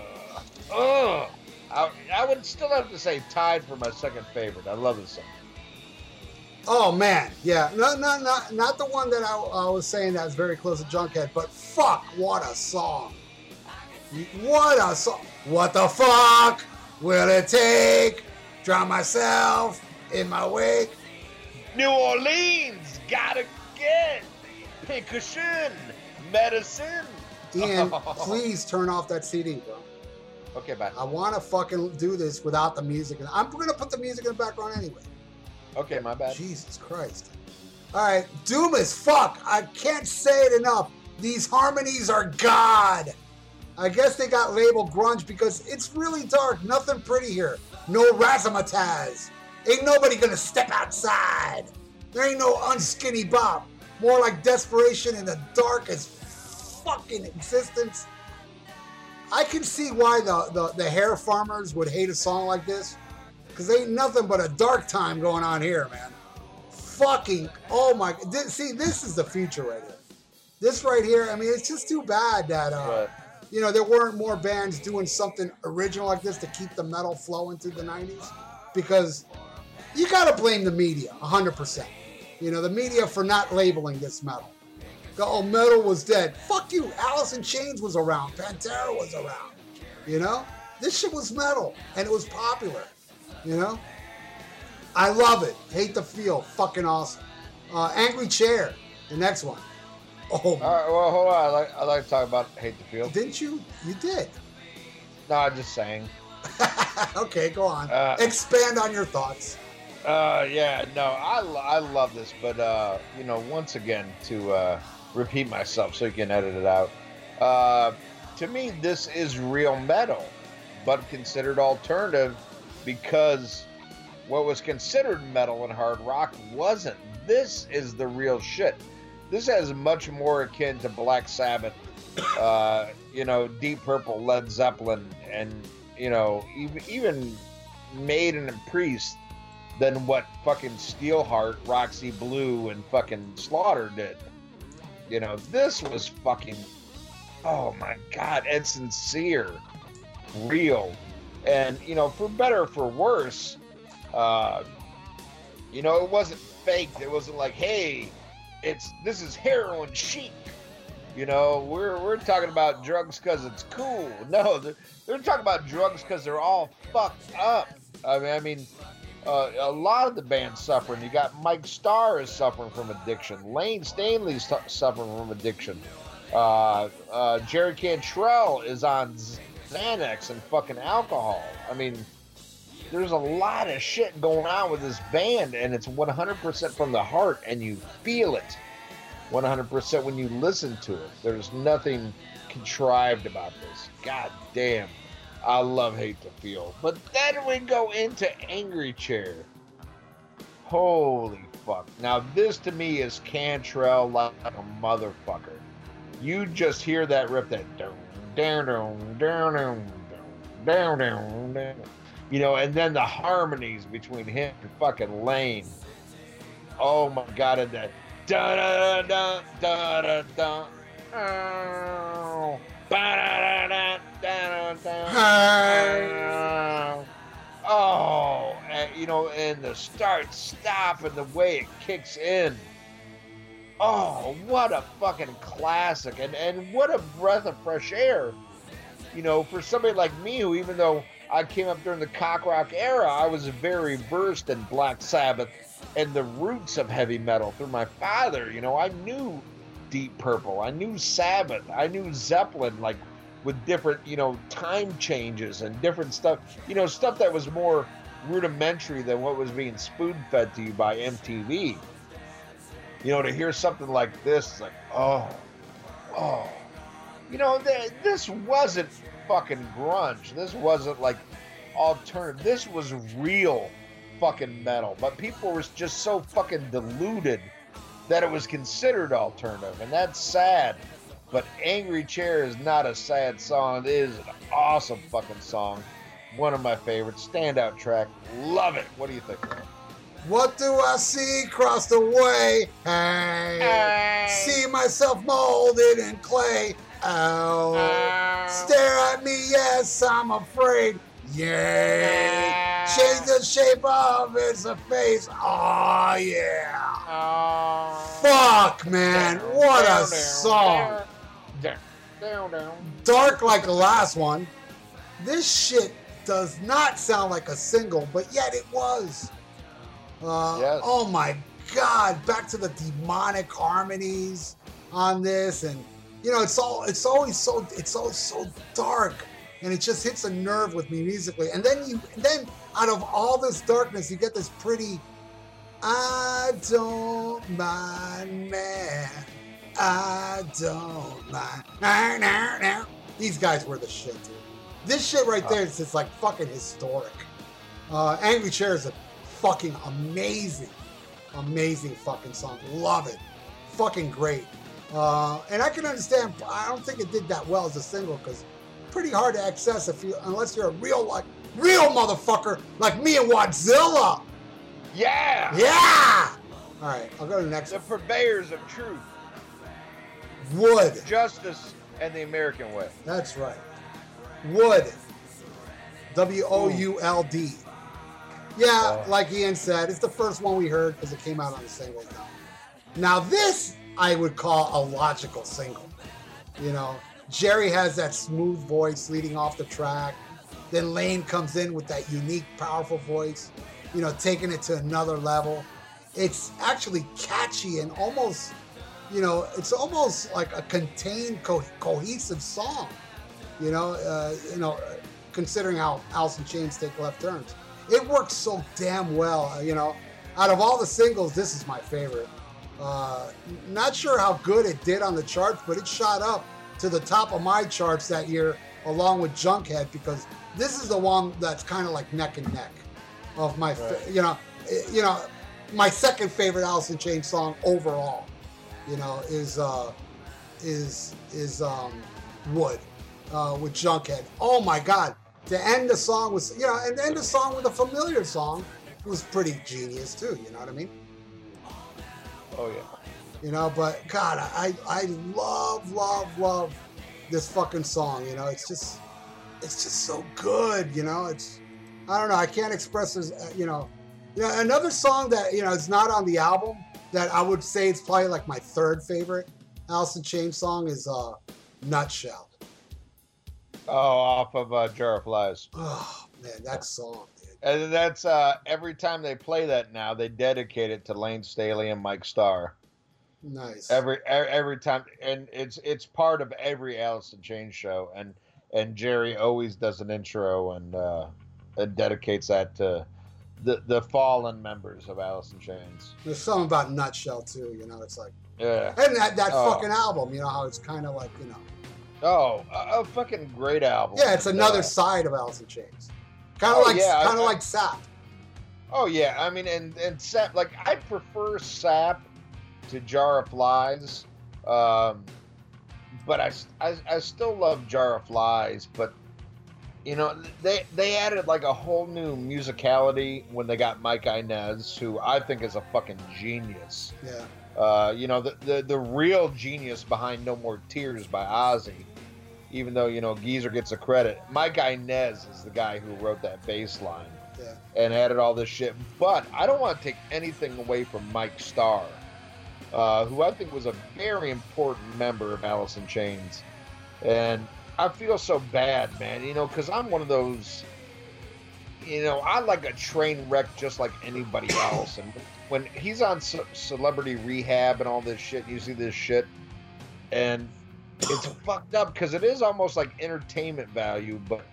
oh, I, I would still have to say tied for my second favorite. I love this song. Oh man, yeah, no, no, not not the one that I, I was saying that's very close to Junkhead, but fuck, what a song! What a song! What the fuck will it take? Drown myself in my wake. New Orleans, gotta get Pincushion, medicine. Ian, please turn off that CD, bro. Okay, bye. I want to fucking do this without the music. I'm gonna put the music in the background anyway. Okay, my bad. Jesus Christ. All right, Doom as fuck. I can't say it enough. These harmonies are God. I guess they got labeled grunge because it's really dark. Nothing pretty here. No razzmatazz. Ain't nobody gonna step outside. There ain't no unskinny bop. More like desperation in the darkest fucking existence. I can see why the, the, the hair farmers would hate a song like this. Because ain't nothing but a dark time going on here, man. Fucking, oh my, this, see, this is the future right here. This right here, I mean, it's just too bad that, uh, right. you know, there weren't more bands doing something original like this to keep the metal flowing through the 90s. because you got to blame the media 100%. You know, the media for not labeling this metal. The old metal was dead. Fuck you. Alice in Chains was around. Pantera was around. You know? This shit was metal and it was popular. You know? I love it. Hate the feel. Fucking awesome. Uh, Angry Chair, the next one. Oh, All right, well, hold on. I like, I like to talk about Hate the Feel. didn't you? You did. No, I'm just saying. okay, go on. Uh, Expand on your thoughts. Uh, yeah, no, I, I love this, but uh, you know, once again, to uh, repeat myself so you can edit it out. Uh, to me, this is real metal, but considered alternative because what was considered metal and hard rock wasn't. This is the real shit. This has much more akin to Black Sabbath, uh, you know, Deep Purple, Led Zeppelin, and you know, even even Maiden and Priest than what fucking Steelheart, Roxy Blue, and fucking Slaughter did. You know, this was fucking, oh my god, and sincere, real, and you know, for better or for worse, uh, you know, it wasn't faked. It wasn't like, hey, it's this is heroin chic. You know, we're we're talking about drugs because it's cool. No, they're, they're talking about drugs because they're all fucked up. I mean, I mean, uh, a lot of the band's suffering. You got Mike Starr is suffering from addiction. Layne Staley's su- suffering from addiction. Uh, uh, Jerry Cantrell is on Xanax and fucking alcohol. I mean, there's a lot of shit going on with this band, and it's 100% from the heart, and you feel it 100% when you listen to it. There's nothing contrived about this. God damn. I love Hate to Feel. But then we go into Angry Chair. Holy fuck. Now, this to me is Cantrell like a motherfucker. You just hear that rip that down, down, down, down, down, down, down, down. You know, and then the harmonies between him and fucking Layne. Oh my god, and that da da da da da da da. Oh, and, you know, and the start stop and the way it kicks in. Oh, what a fucking classic. And and what a breath of fresh air. You know, for somebody like me who even though I came up during the cock rock era, I was very versed in Black Sabbath and the roots of heavy metal through my father. You know, I knew Deep Purple, I knew Sabbath, I knew Zeppelin, like with different, you know, time changes and different stuff. You know, stuff that was more rudimentary than what was being spoon fed to you by MTV. You know, to hear something like this, like, oh, oh. You know, th- this wasn't fucking grunge. This wasn't like alternative. This was real fucking metal. But people were just so fucking deluded that it was considered alternative, and that's sad. But Angry Chair is not a sad song. It is an awesome fucking song. One of my favorites. Standout track. Love it. What do you think? man? What do I see across the way? Hey, Hey. see myself molded in clay. Oh, oh. stare at me, yes, I'm afraid. Yay, change the shape of its face. Oh yeah. Fuck, man, what a song. Down, down, down. Dark like the last one. This shit does not sound like a single, but yet it was. Uh, Yes. Oh my god! Back to the demonic harmonies on this, and you know, it's all it's always so it's always so dark, and it just hits a nerve with me musically. And then you, then out of all this darkness, you get this pretty. I don't mind, man. I don't mind. Nah, nah, nah. These guys were the shit, dude. This shit right there is just like fucking historic. Uh, Angry Chair is a fucking amazing, amazing fucking song. Love it. Fucking great. Uh, and I can understand. I don't think it did that well as a single because pretty hard to access if you unless you're a real like real motherfucker like me and Wadzilla. Yeah! Yeah. All right, I'll go to the next. The purveyors of truth, Would. justice, and the American way. That's right. Would. W O U L D. Yeah, Uh, like Ian said, it's the first one we heard because it came out on the single album. Now this I would call a logical single. You know, Jerry has that smooth voice leading off the track. Then Layne comes in with that unique, powerful voice, you know, taking it to another level. It's actually catchy and almost, you know, it's almost like a contained, co- cohesive song. You know, uh, you know, considering how Alice in Chains take left turns, it works so damn well. uh, You know, out of all the singles, this is my favorite. Uh, not sure how good it did on the charts, but it shot up to the top of my charts that year, along with Junkhead, because this is the one that's kind of like neck and neck of my, fa- you know, eh, you know, my second favorite Alice in Chains song overall. You know, is uh, is is um, Would uh, with Junkhead. Oh my God! To end the song was you know, and end the song with a familiar song was pretty genius too. You know what I mean? Oh yeah. you know but god i i love love love this fucking song you know it's just it's just so good you know it's i don't know i can't express this uh, you know you know another song that you know is not on the album that i would say it's probably like my third favorite alice in chains song is uh nutshell Oh, off of uh, Jar of Flies. oh man that song dude And that's uh, every time they play that now, they dedicate it to Layne Staley and Mike Starr. nice Every every time, and it's it's part of every Alice in Chains show. And and Jerry always does an intro and uh, and dedicates that to the the fallen members of Alice in Chains. there's something about nutshell too you know it's like Yeah. and that, that Oh. fucking album you know how it's kind of like you know Oh, a, a fucking great album. Yeah, it's another Uh, side of Alice in Chains. Kind of Oh, like, yeah, kind of like Sap. Oh yeah, I mean, and and sap like I prefer sap to jar of flies, um, but I, I I still love jar of flies. But you know, they they added like a whole new musicality when they got Mike Inez, who I think is a fucking genius. Yeah, Uh, you know, the, the the real genius behind No More Tears by Ozzy. Even though you know Geezer gets the credit, Mike Inez is the guy who wrote that bass line yeah, and added all this shit. But I don't want to take anything away from Mike Starr, uh, who I think was a very important member of Alice in Chains. And I feel so bad, man, you know, because I'm one of those, you know, I like a train wreck just like anybody else. And when he's on ce- celebrity rehab and all this shit, you see this shit, and it's fucked up because it is almost like entertainment value, but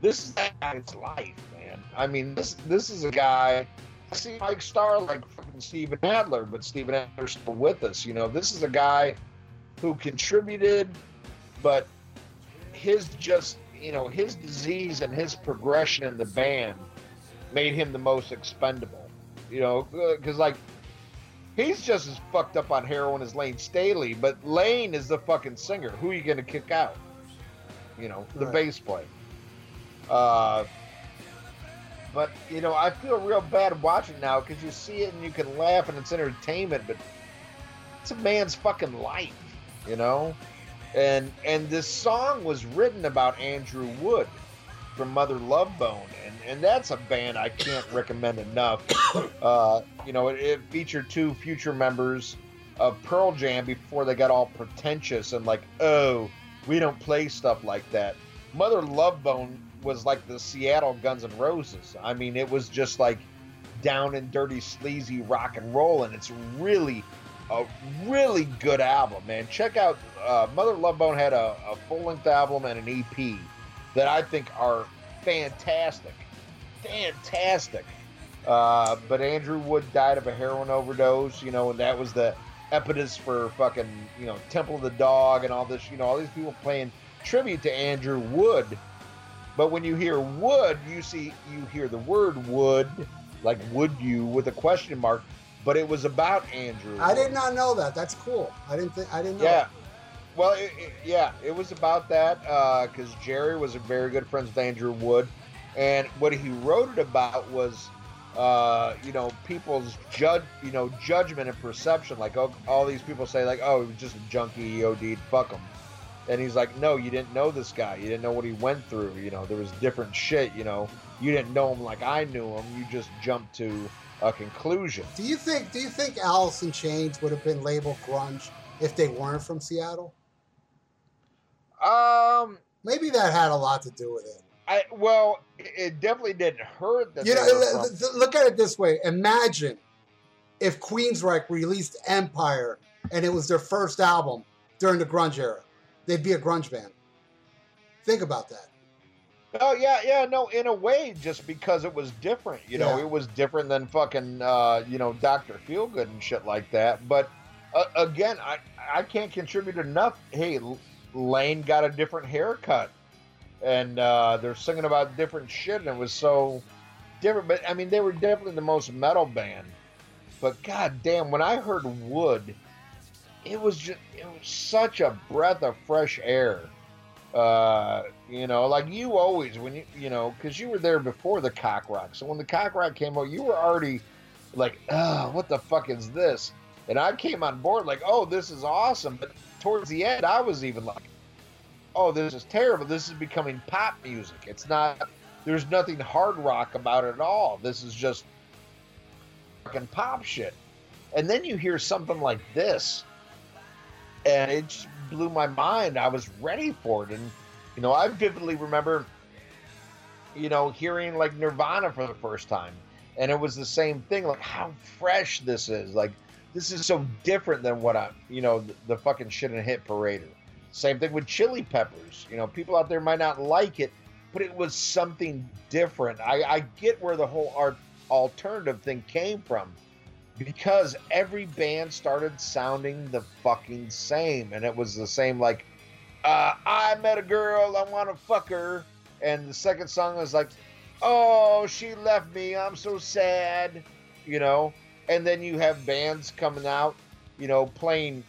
this is that guy's life, man. I mean, this this is a guy. I see Mike Starr like fucking Steven Adler, but Steven Adler's still with us. You know, this is a guy who contributed, but his just you know his disease and his progression in the band made him the most expendable. You know, because like he's just as fucked up on heroin as Layne Staley, but Layne is the fucking singer. Who are you gonna kick out? You know, the Right. bass player. Uh, but you know, I feel real bad watching now because you see it and you can laugh and it's entertainment, but it's a man's fucking life, you know. And and this song was written about Andrew Wood from Mother Love Bone, and that's a band I can't recommend enough. Uh, you know, it, it featured two future members of Pearl Jam before they got all pretentious and like, oh, we don't play stuff like that. Mother Love Bone was like the Seattle Guns N' Roses. I mean, it was just like down and dirty, sleazy rock and roll, and it's really a really good album, man. Check out uh, Mother Love Bone had a, a full length album and an EP that I think are fantastic, fantastic. Uh, but Andrew Wood died of a heroin overdose, you know, and that was the impetus for fucking, you know, Temple of the Dog and all this, you know, all these people playing tribute to Andrew Wood. But when you hear Wood, you see, you hear the word Wood, like would you with a question mark, but it was about Andrew. I Wood. did not know that. That's cool. I didn't think. I didn't know. Yeah. Well, it, it- yeah, it was about that because Jerry was a very good friend with Andrew Wood, and what he wrote it about was, uh, you know, people's judge, you know, judgment and perception. Like, oh, all these people say, like, oh, he was just a junkie, he OD'd, fuck him. And he's like, no, you didn't know this guy. You didn't know what he went through. You know, there was different shit. You know, you didn't know him like I knew him. You just jumped to a conclusion. Do you think? Do you think Alice in Chains would have been labeled grunge if they weren't from Seattle? Um, Maybe that had a lot to do with it. I well, it- it definitely didn't hurt that You know, from- look at it this way. Imagine if Queensryche released Empire and it was their first album during the grunge era. They'd be a grunge band. Think about that. Oh yeah, yeah, no, in a way, just because it was different, you know, Yeah. it was different than fucking, uh, you know, Doctor Feelgood and shit like that. But uh, again, I I can't contribute enough. Hey, Layne got a different haircut, and uh, they're singing about different shit, and it was so different. But I mean, they were definitely the most metal band. But god damn, when I heard Would, it was just it was such a breath of fresh air uh you know like you always when you you know because you were there before the cock rock so when the cock rock came out you were already like oh what the fuck is this and i came on board like oh this is awesome but towards the end i was even like oh this is terrible this is becoming pop music it's not there's nothing hard rock about it at all this is just fucking pop shit and then you hear something like this and it just blew my mind. I was ready for it, and you know, I vividly remember, you know, hearing like Nirvana for the first time, and it was the same thing. Like how fresh this is. Like this is so different than what I, you know, the, the fucking shit and Hit Parader. Same thing with Chili Peppers. You know, people out there might not like it, but it was something different. I, I get where the whole art alternative thing came from because every band started sounding the fucking same and it was the same like uh, i met a girl i want to fuck her and the second song was like oh she left me i'm so sad you know and then you have bands coming out you know playing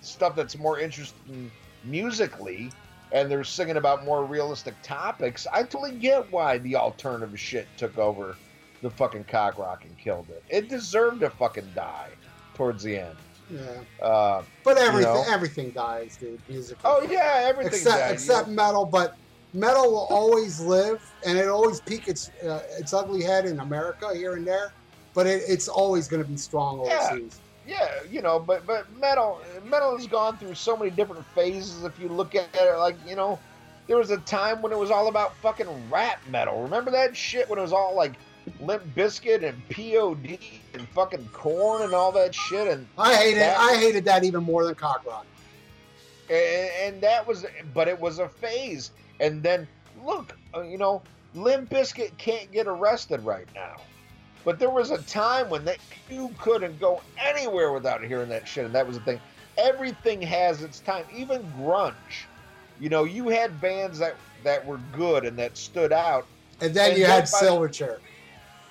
stuff that's more interesting musically and they're singing about more realistic topics i totally get why the alternative shit took over the fucking cock rock and killed it. It deserved to fucking die towards the end. Yeah. Uh, But everything know? everything dies, dude. Music. oh yeah, everything. except died, except metal, but metal will always live, and it always peak its uh, its ugly head in America here and there. But it, it's always going to be strong overseas. Yeah, you know, but but metal metal has gone through so many different phases. If you look at it, like you know, there was a time when it was all about fucking rap metal. Remember that shit when it was all like Limp Bizkit and POD and fucking Korn and all that shit and I hated That- I hated that even more than cock rock. and, and that was but it was a phase and then look uh, you know limp Bizkit can't get arrested right now but there was a time when that you couldn't go anywhere without hearing that shit and that was the thing everything has its time even grunge you know you had bands that that were good and that stood out And then And you had Silverchair.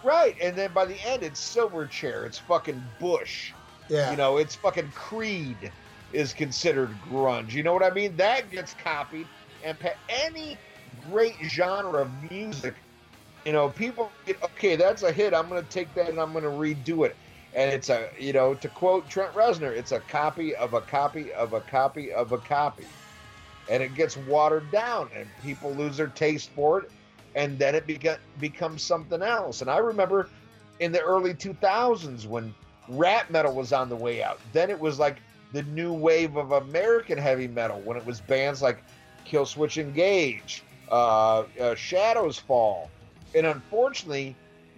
right and then by the end it's silverchair it's fucking bush Yeah. you know, it's fucking Creed is considered grunge. You know what I mean? That gets copied, and pa- any great genre of music, you know, people okay. That's a hit. I'm going to take that and I'm going to redo it. And it's a, you know, to quote Trent Reznor, it's a copy of a copy of a copy of a copy, and it gets watered down, and people lose their taste for it, and then it beca- becomes something else. And I remember in the early 2000s when rap metal was on the way out. Then it was like the new wave of American heavy metal when it was bands like Killswitch Engage, uh, uh, Shadows Fall, and unfortunately,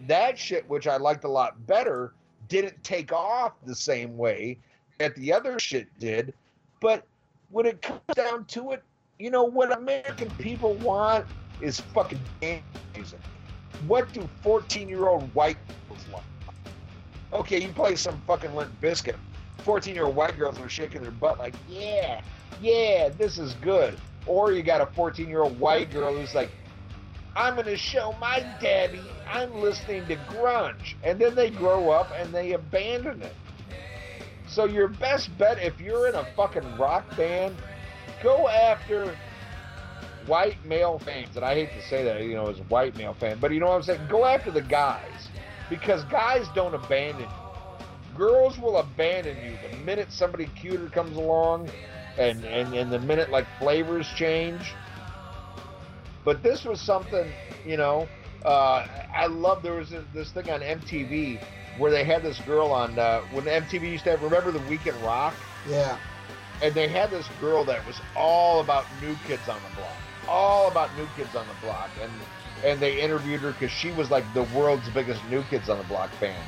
that shit, which I liked a lot better, didn't take off the same way that the other shit did. But when it comes down to it, you know what American people want is fucking dance music. What do 14 year old white girls want? Okay, you play some fucking Limp Bizkit. 14 year old white girls are shaking their butt like, yeah, yeah, this is good. Or you got a 14 year old white girl who's like, I'm going to show my daddy I'm listening to grunge. And then they grow up and they abandon it. So your best bet if you're in a fucking rock band, go after white male fans. And I hate to say that, you know, as a white male fan, but you know what I'm saying? Go after the guys. Because guys don't abandon you. Girls will abandon you the minute somebody cuter comes along. and and and the minute like flavors change. But this was something, you know. Uh, I love there was this thing on MTV where they had this girl on uh, when MTV used to have. Remember the Weekend Rock? Yeah. And they had this girl that was all about New Kids on the Block, all about New Kids on the Block, and and they interviewed her because she was like the world's biggest New Kids on the Block fan.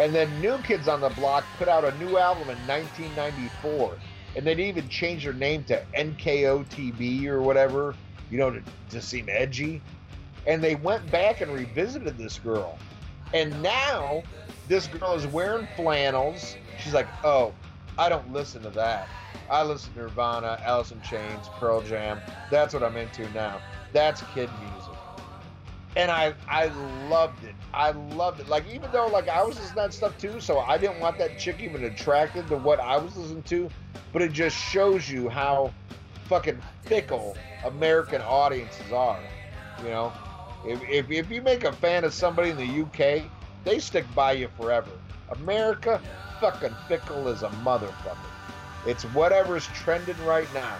And then New Kids on the Block put out a new album in 1994, and they'd even changed their name to NKOTB or whatever, you know, to, to seem edgy. And they went back and revisited this girl. And now this girl is wearing flannels. She's like, oh, I don't listen to that. I listen to Nirvana, Alice in Chains, Pearl Jam. That's what I'm into now. That's kid music and I I loved it. I loved it. Like even though like I was listening to that stuff too, so I didn't want that chick even attracted to what I was listening to, but it just shows you how fucking fickle American audiences are. You know, if, if, if you make a fan of somebody in the UK, they stick by you forever. America, fucking fickle as a motherfucker. It's whatever's trending right now.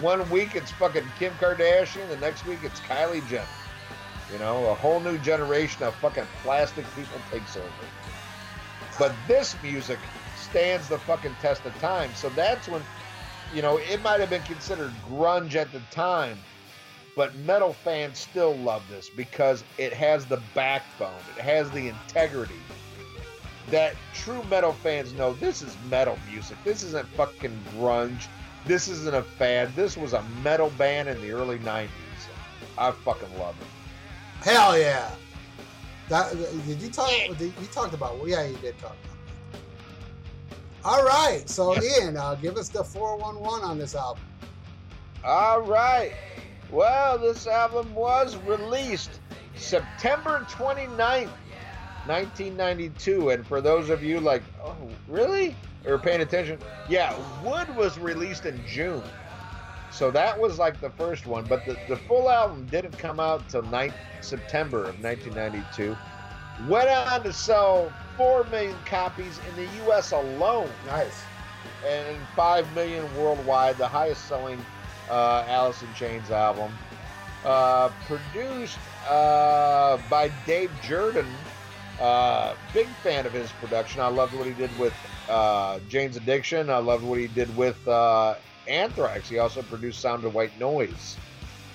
One week it's fucking Kim Kardashian, the next week it's Kylie Jenner. You know, a whole new generation of fucking plastic people takes over. But this music stands the fucking test of time. So that's when, you know, it might have been considered grunge at the time, but metal fans still love this because it has the backbone, it has the integrity that true metal fans know this is metal music. This isn't fucking grunge. This isn't a fad. This was a metal band in the early 90s. I fucking love it. Hell yeah! That did you talk? Did you talked about? Yeah, you did talk about. All right, so Ian, uh, give us the four one one on this album. All right. Well, this album was released September 29th, 1992. And for those of you like, oh, really? Or paying attention, yeah, Would was released in June. So that was like the first one, but the, the full album didn't come out till 9th September of 1992. Went on to sell 4 million copies in the U.S. alone. Nice. And 5 million worldwide, the highest selling uh, Alice in Chains album. Uh, produced uh, by Dave Jerden. Uh, big fan of his production. I loved what he did with uh, Jane's Addiction. I loved what he did with uh, Anthrax. He also produced Sound of White Noise.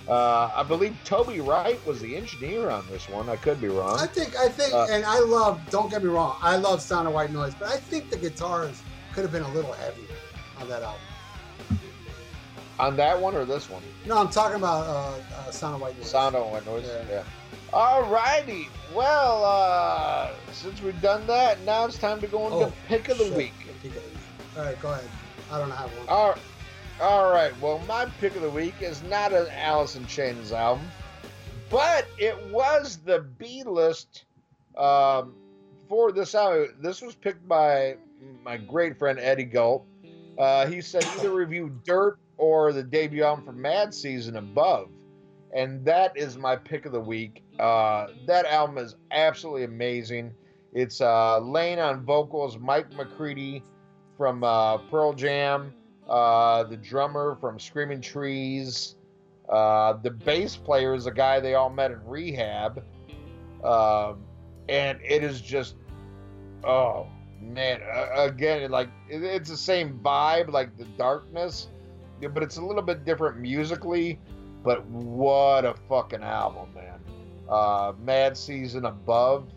Uh, I believe Toby Wright was the engineer on this one. I could be wrong. I think, I think, uh, and I love. Don't get me wrong. I love Sound of White Noise, but I think the guitars could have been a little heavier on that album. On that one or this one? No, I'm talking about uh, uh Sound of White Noise. Sound of White Noise. Yeah. yeah. All righty. Well, uh, since we've done that, now it's time to go into oh, pick of the week. Pick of the week. All right, go ahead. I don't have one. All right. All right, well, my pick of the week is not an in Chains album, but it was the B list um, for this album. This was picked by my great friend Eddie Galt. Uh, he said either review Dirt or the debut album from Mad Season Above, and that is my pick of the week. Uh, that album is absolutely amazing. It's uh, Layne on vocals, Mike McCready from uh, Pearl Jam uh, the drummer from Screaming Trees. Uh, the bass player is a guy they all met in rehab. Um, and it is just, oh man, uh, again, like it, it's the same vibe, like the darkness, but it's a little bit different musically. But what a fucking album, man! Uh, Mad Season Above,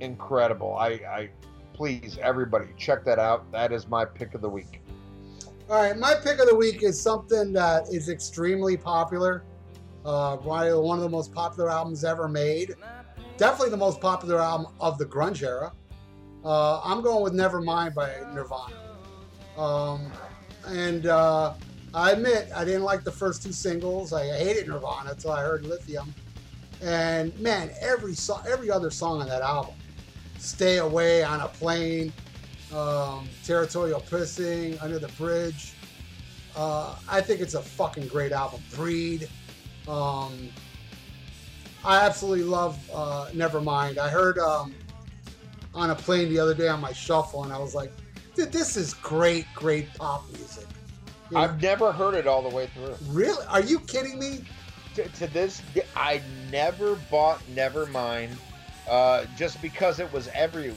incredible. I, I please everybody check that out. That is my pick of the week. All right, my pick of the week is something that is extremely popular. Uh, one of the most popular albums ever made. Definitely the most popular album of the grunge era. Uh, I'm going with Nevermind by Nirvana. Um, and uh, I admit I didn't like the first two singles. I hated Nirvana until I heard Lithium. And man, every song, every other song on that album, "Stay Away on a Plain," um, Territorial Pissing, Under the Bridge. Uh, I think it's a fucking great album. Breed. Um, I absolutely love uh, Nevermind. I heard um, on a plain the other day on my shuffle, and I was like, dude, this is great, great pop music. You know? I've never heard it all the way through. really? Are you kidding me? To, to this, I never bought Nevermind, uh, just because it was everywhere.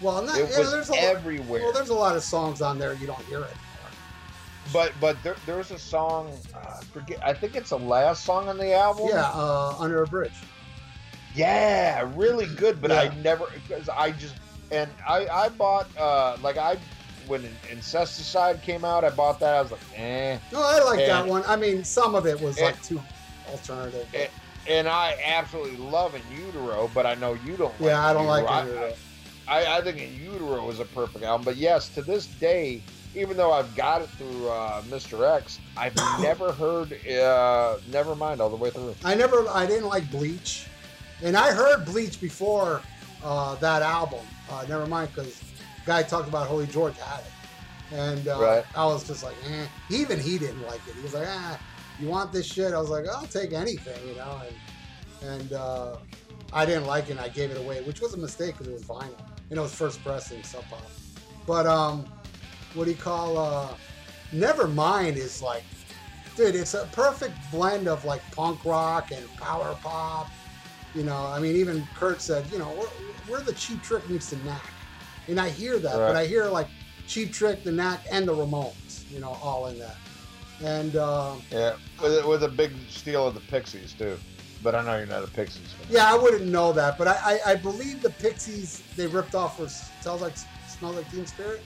Well, not, It yeah, was there's a lot, everywhere. well, there's a lot of songs on there you don't hear it. But but there, there was a song, uh, I forget. I think it's the last song on the album. Yeah, uh, Under a Bridge. Yeah, really good. But Yeah. I never because I just and I I bought uh like I when Incesticide came out, I bought that. I was like, eh. No, I like that one. I mean, some of it was and- like too alternative. And, and I absolutely love In Utero, but I know you don't. like yeah, I don't like Utero. it. I, I think In Utero is a perfect album. But yes, to this day, even though I've got it through uh, Mr. X, I've never heard uh, Nevermind all the way through. I never, I didn't like Bleach, and I heard Bleach before uh, that album. Uh, never mind, because guy talked about Holy George had it, and uh, Right. I was just like, eh. Even he didn't like it. He was like, ah, you want this shit? I was like, I'll take anything, you know, and and uh, I didn't like it. and I gave it away, which was a mistake because it was vinyl and it was first pressing Sub Pop. But um, what do you call? Uh, Nevermind is like dude, it's a perfect blend of like punk rock and power pop. You know, I mean, even Kurt said, you know, we're, we're the Cheap Trick meets the Knack, and I hear that, Right. but I hear like Cheap Trick, the Knack, and the Ramones, you know, all in that. And uh, Yeah, with, with a big steal of the Pixies too. But I know you're not a Pixies fan. yeah, I wouldn't know that, but I, I, I believe the Pixies they ripped off was "Smells Like Smells Like Teen Spirit,"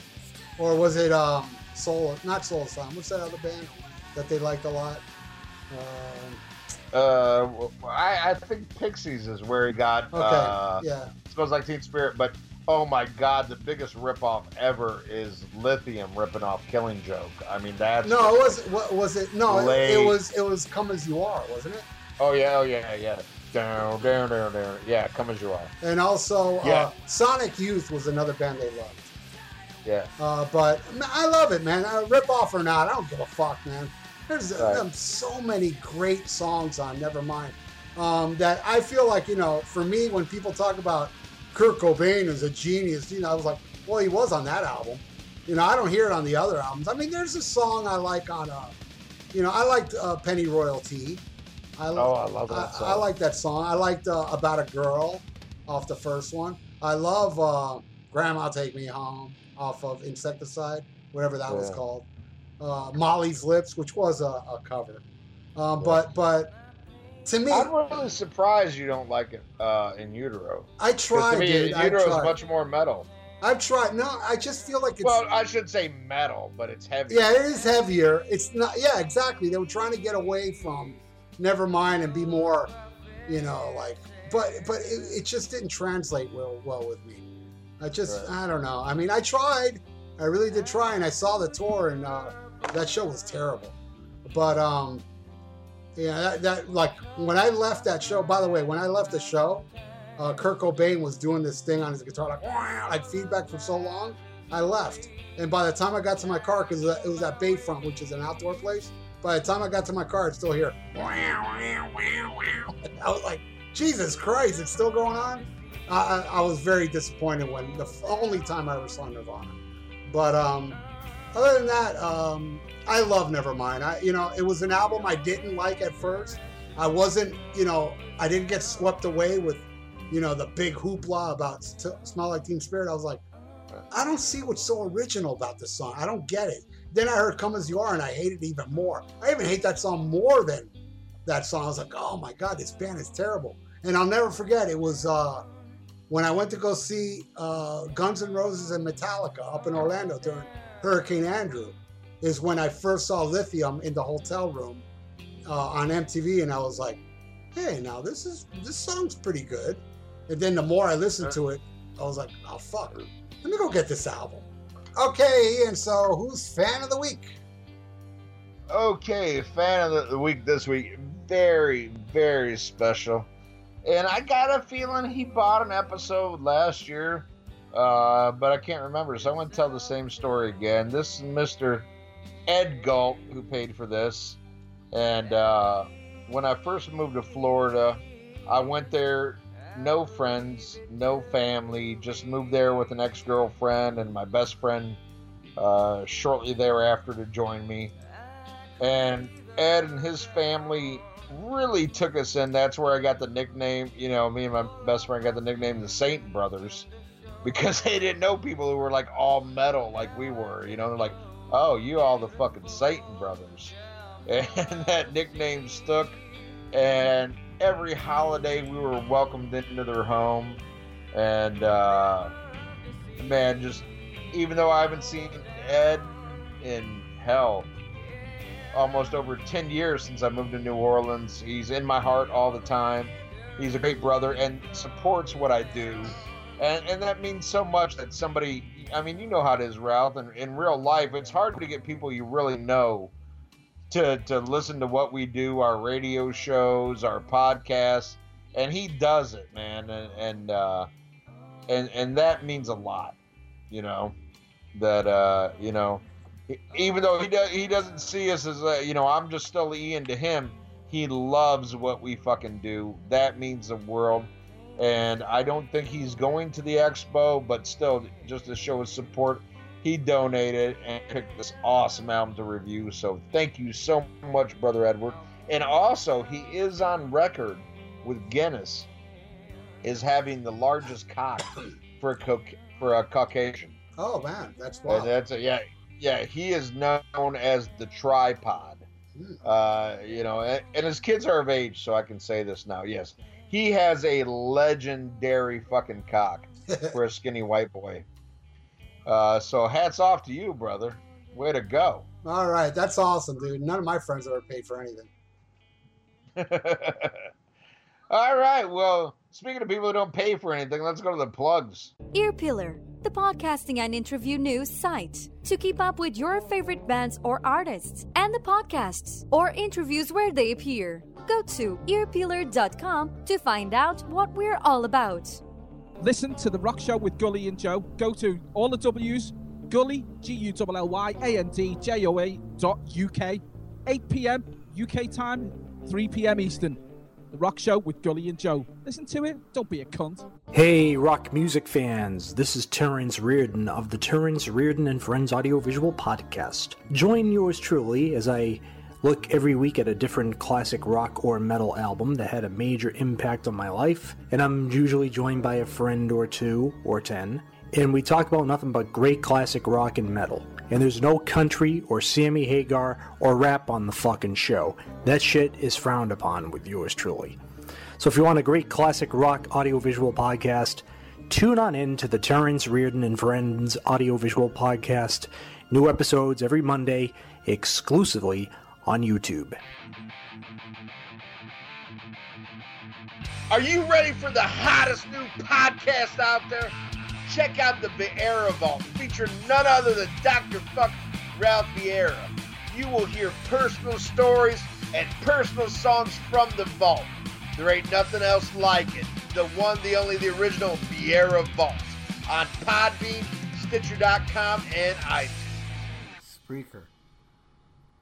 or was it um, Soul? Not Soul Asylum. What's that other band that they liked a lot? Um, Uh, well, I, I think Pixies is where he got okay, uh, yeah. smells like Teen Spirit. But oh my God, the biggest ripoff ever is Lithium ripping off Killing Joke. I mean that's No, it was what was it? No, it, it was it was "Come as You Are," wasn't it? Oh yeah, oh yeah, yeah. Down, down, down, down. Yeah, come as you are. And also, Yeah. uh, Sonic Youth was another band they loved. Yeah. Uh, but I love it, man. Uh, rip off or not, I don't give a fuck, man. There's Right. um, so many great songs on Nevermind um, that I feel like, you know, for me, when people talk about Kurt Cobain as a genius, you know, I was like, well, he was on that album. You know, I don't hear it on the other albums. I mean, there's a song I like on, uh, you know, I liked uh, Pennyroyal Tea. I, Oh, I love that I, song. I like that song. I liked uh, About a Girl off the first one. I love uh, Grandma Take Me Home off of Incesticide, whatever that was called. Uh, Molly's Lips, which was a, a cover. Um, But but to me, I'm really surprised you don't like it uh, in Utero. I tried, to me, dude. I Utero is much more metal. I've tried. No, I just feel like it's. well, I should say metal, but it's heavy. yeah, it is heavier. It's not. Yeah, exactly. They were trying to get away from Nevermind and be more, you know, like. But but it, it just didn't translate well well with me. I just Right. I don't know. I mean, I tried. I really did try, and I saw the tour, and uh, that show was terrible. But um, yeah, that, that like when I left that show. By the way, when I left the show, uh, Kurt Cobain was doing this thing on his guitar, like like feedback for so long. I left, and by the time I got to my car, because it was at Bayfront, which is an outdoor place. By the time I got to my car, it's still here. I was like, Jesus Christ, it's still going on. I, I, I was very disappointed when the only time I ever saw Nirvana. But um, other than that, um, I love Nevermind. I, you know, it was an album I didn't like at first. I wasn't, you know, I didn't get swept away with, you know, the big hoopla about "Smell Like Teen Spirit." I was like, I don't see what's so original about this song. I don't get it. Then I heard "Come as You Are" and I hated it even more. I even hate that song more than that song. I was like, oh my god, this band is terrible. And I'll never forget. It was uh, when I went to go see uh, Guns N' Roses and Metallica up in Orlando during Hurricane Andrew. Is when I first saw Lithium in the hotel room uh, on MTV, and I was like, hey, now this is this song's pretty good. And then the more I listened to it, I was like, oh fuck, let me go get this album. Okay, and so who's fan of the week? Okay, fan of the, week this week. Very, very special. And I got a feeling he bought an episode last year, uh, but I can't remember. So I'm going to tell the same story again. This is Mr. Ed Galt who paid for this. And uh, when I first moved to Florida, I went there, no friends, no family, just moved there with an ex girlfriend and my best friend uh, shortly thereafter to join me. And Ed and his family really took us in. That's where I got the nickname. You know, me and my best friend got the nickname the Saint Brothers because they didn't know people who were like all metal like we were. You know, they're like, oh, you all the fucking Satan Brothers. And that nickname stuck. And every holiday we were welcomed into their home. And, uh, man, just even though I haven't seen Ed in hell almost over 10 years since I moved to New Orleans. He's in my heart all the time. He's a great brother and supports what I do. And, and that means so much that somebody, I mean, you know how it is, Ralph. And in real life, it's hard to get people you really know to, to listen to what we do, our radio shows, our podcasts. And he does it, man. And, and, uh, and, and that means a lot, you know, that, uh, you know, even though he does, he doesn't see us as a, you know, I'm just still Ian to him. He loves what we fucking do. That means the world. And I don't think he's going to the expo, but still, just to show his support, he donated and picked this awesome album to review. So thank you so much, brother Edward. And also, he is on record with Guinness is having the largest cock for a for a Caucasian. Oh man, that's wild. wild. That's a, yeah, yeah. He is known as the tripod. Hmm. Uh, you know, and, and his kids are of age, so I can say this now. Yes, he has a legendary fucking cock for a skinny white boy. Uh, so hats off to you, brother. Way to go. All right, that's awesome, dude. None of my friends ever paid for anything. All right. Well, speaking of people who don't pay for anything, let's go to the plugs. Earpillar, the podcasting and interview news site. To keep up with your favorite bands or artists and the podcasts or interviews where they appear, go to earpillar.com to find out what we're all about. Listen to The Rock Show with Gully and Joe. Go to all the W's, Gully, G U L L Y A N D J O A dot UK, 8 p.m. UK time, 3 p.m. Eastern. The Rock Show with Gully and Joe. Listen to it, don't be a cunt. Hey, rock music fans. This is Terrence Reardon of the Terrence Reardon and Friends Audiovisual Podcast. Join yours truly as I look every week at a different classic rock or metal album that had a major impact on my life, and I'm usually joined by a friend or two or ten, and we talk about nothing but great classic rock and metal. And there's no country or Sammy Hagar or rap on the fucking show. That shit is frowned upon with yours truly. So if you want a great classic rock audiovisual podcast, tune on in to the Terrence Reardon and Friends audiovisual podcast. New episodes every Monday exclusively on YouTube. Are you ready for the hottest new podcast out there? Check out the Vieira Vault, featuring none other than Dr. Fuck Ralph Vieira. You will hear personal stories and personal songs from the vault. There ain't nothing else like it. The one, the only, the original Vieira Vault on Podbean, Stitcher.com, and iTunes. Spreaker.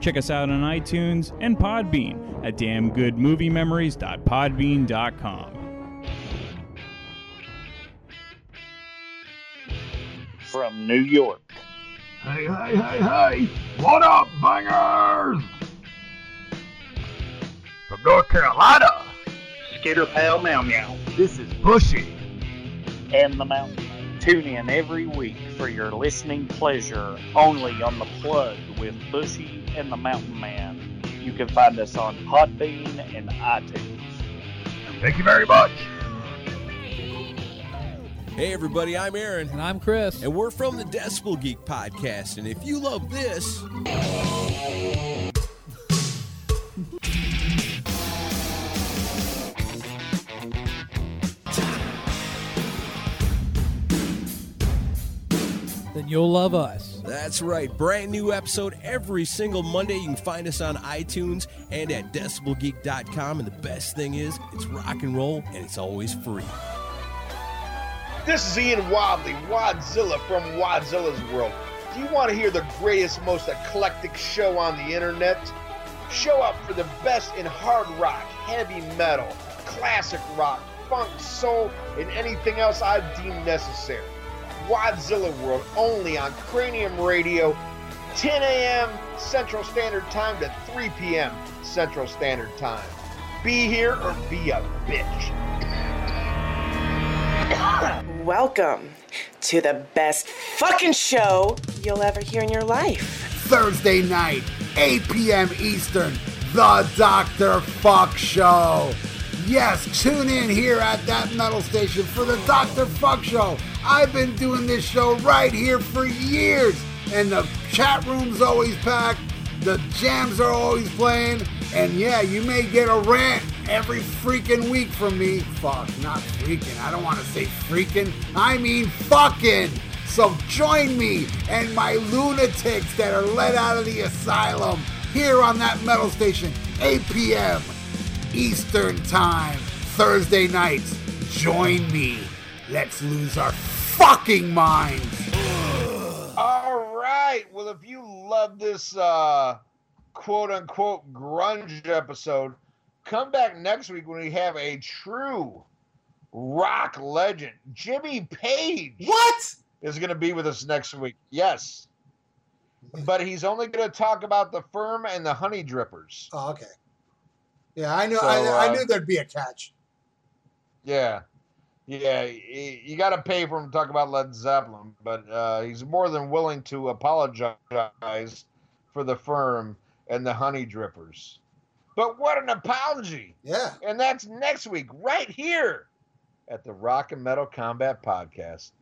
Check us out on iTunes and Podbean at damngoodmoviememories.podbean.com. From New York, Hey, hey, hey, hey! What up, bangers? From North Carolina, Skitter Pal Meow Meow, this is Bushy. and the Mountain. Tune in every week for your listening pleasure only on the plug with Bushy and the Mountain Man. You can find us on Podbean and iTunes. Thank you very much. Hey, everybody, I'm Aaron. And I'm Chris. And we're from the Decibel Geek Podcast. And if you love this. Then you'll love us. That's right, brand new episode every single Monday. You can find us on iTunes and at decibelgeek.com. And the best thing is, it's rock and roll and it's always free. This is Ian Wadley, Wadzilla from Wadzilla's World. Do you want to hear the greatest, most eclectic show on the internet? Show up for the best in hard rock, heavy metal, classic rock, funk, soul, and anything else I deem necessary. Wadzilla World only on Cranium Radio, 10 a.m. Central Standard Time to 3 p.m. Central Standard Time. Be here or be a bitch. Welcome to the best fucking show you'll ever hear in your life. Thursday night, 8 p.m. Eastern, The Dr. Fuck Show. Yes, tune in here at that metal station for The Dr. Fuck Show. I've been doing this show right here for years, and the chat room's always packed, the jams are always playing, and yeah, you may get a rant every freaking week from me. Fuck, not freaking. I don't want to say freaking. I mean fucking. So join me and my lunatics that are let out of the asylum here on that metal station, 8 p.m. Eastern Time, Thursday nights. Join me. Let's lose our fucking minds. All right. Well, if you love this uh, quote unquote grunge episode, come back next week when we have a true rock legend, Jimmy Page. What? Is going to be with us next week. Yes. But he's only going to talk about the firm and the honey drippers. Oh, okay. Yeah, I knew. So, I, I uh, knew there'd be a catch. Yeah. Yeah, you got to pay for him to talk about Led Zeppelin, but uh, he's more than willing to apologize for the firm and the honey drippers. But what an apology! Yeah. And that's next week, right here at the Rock and Metal Combat Podcast.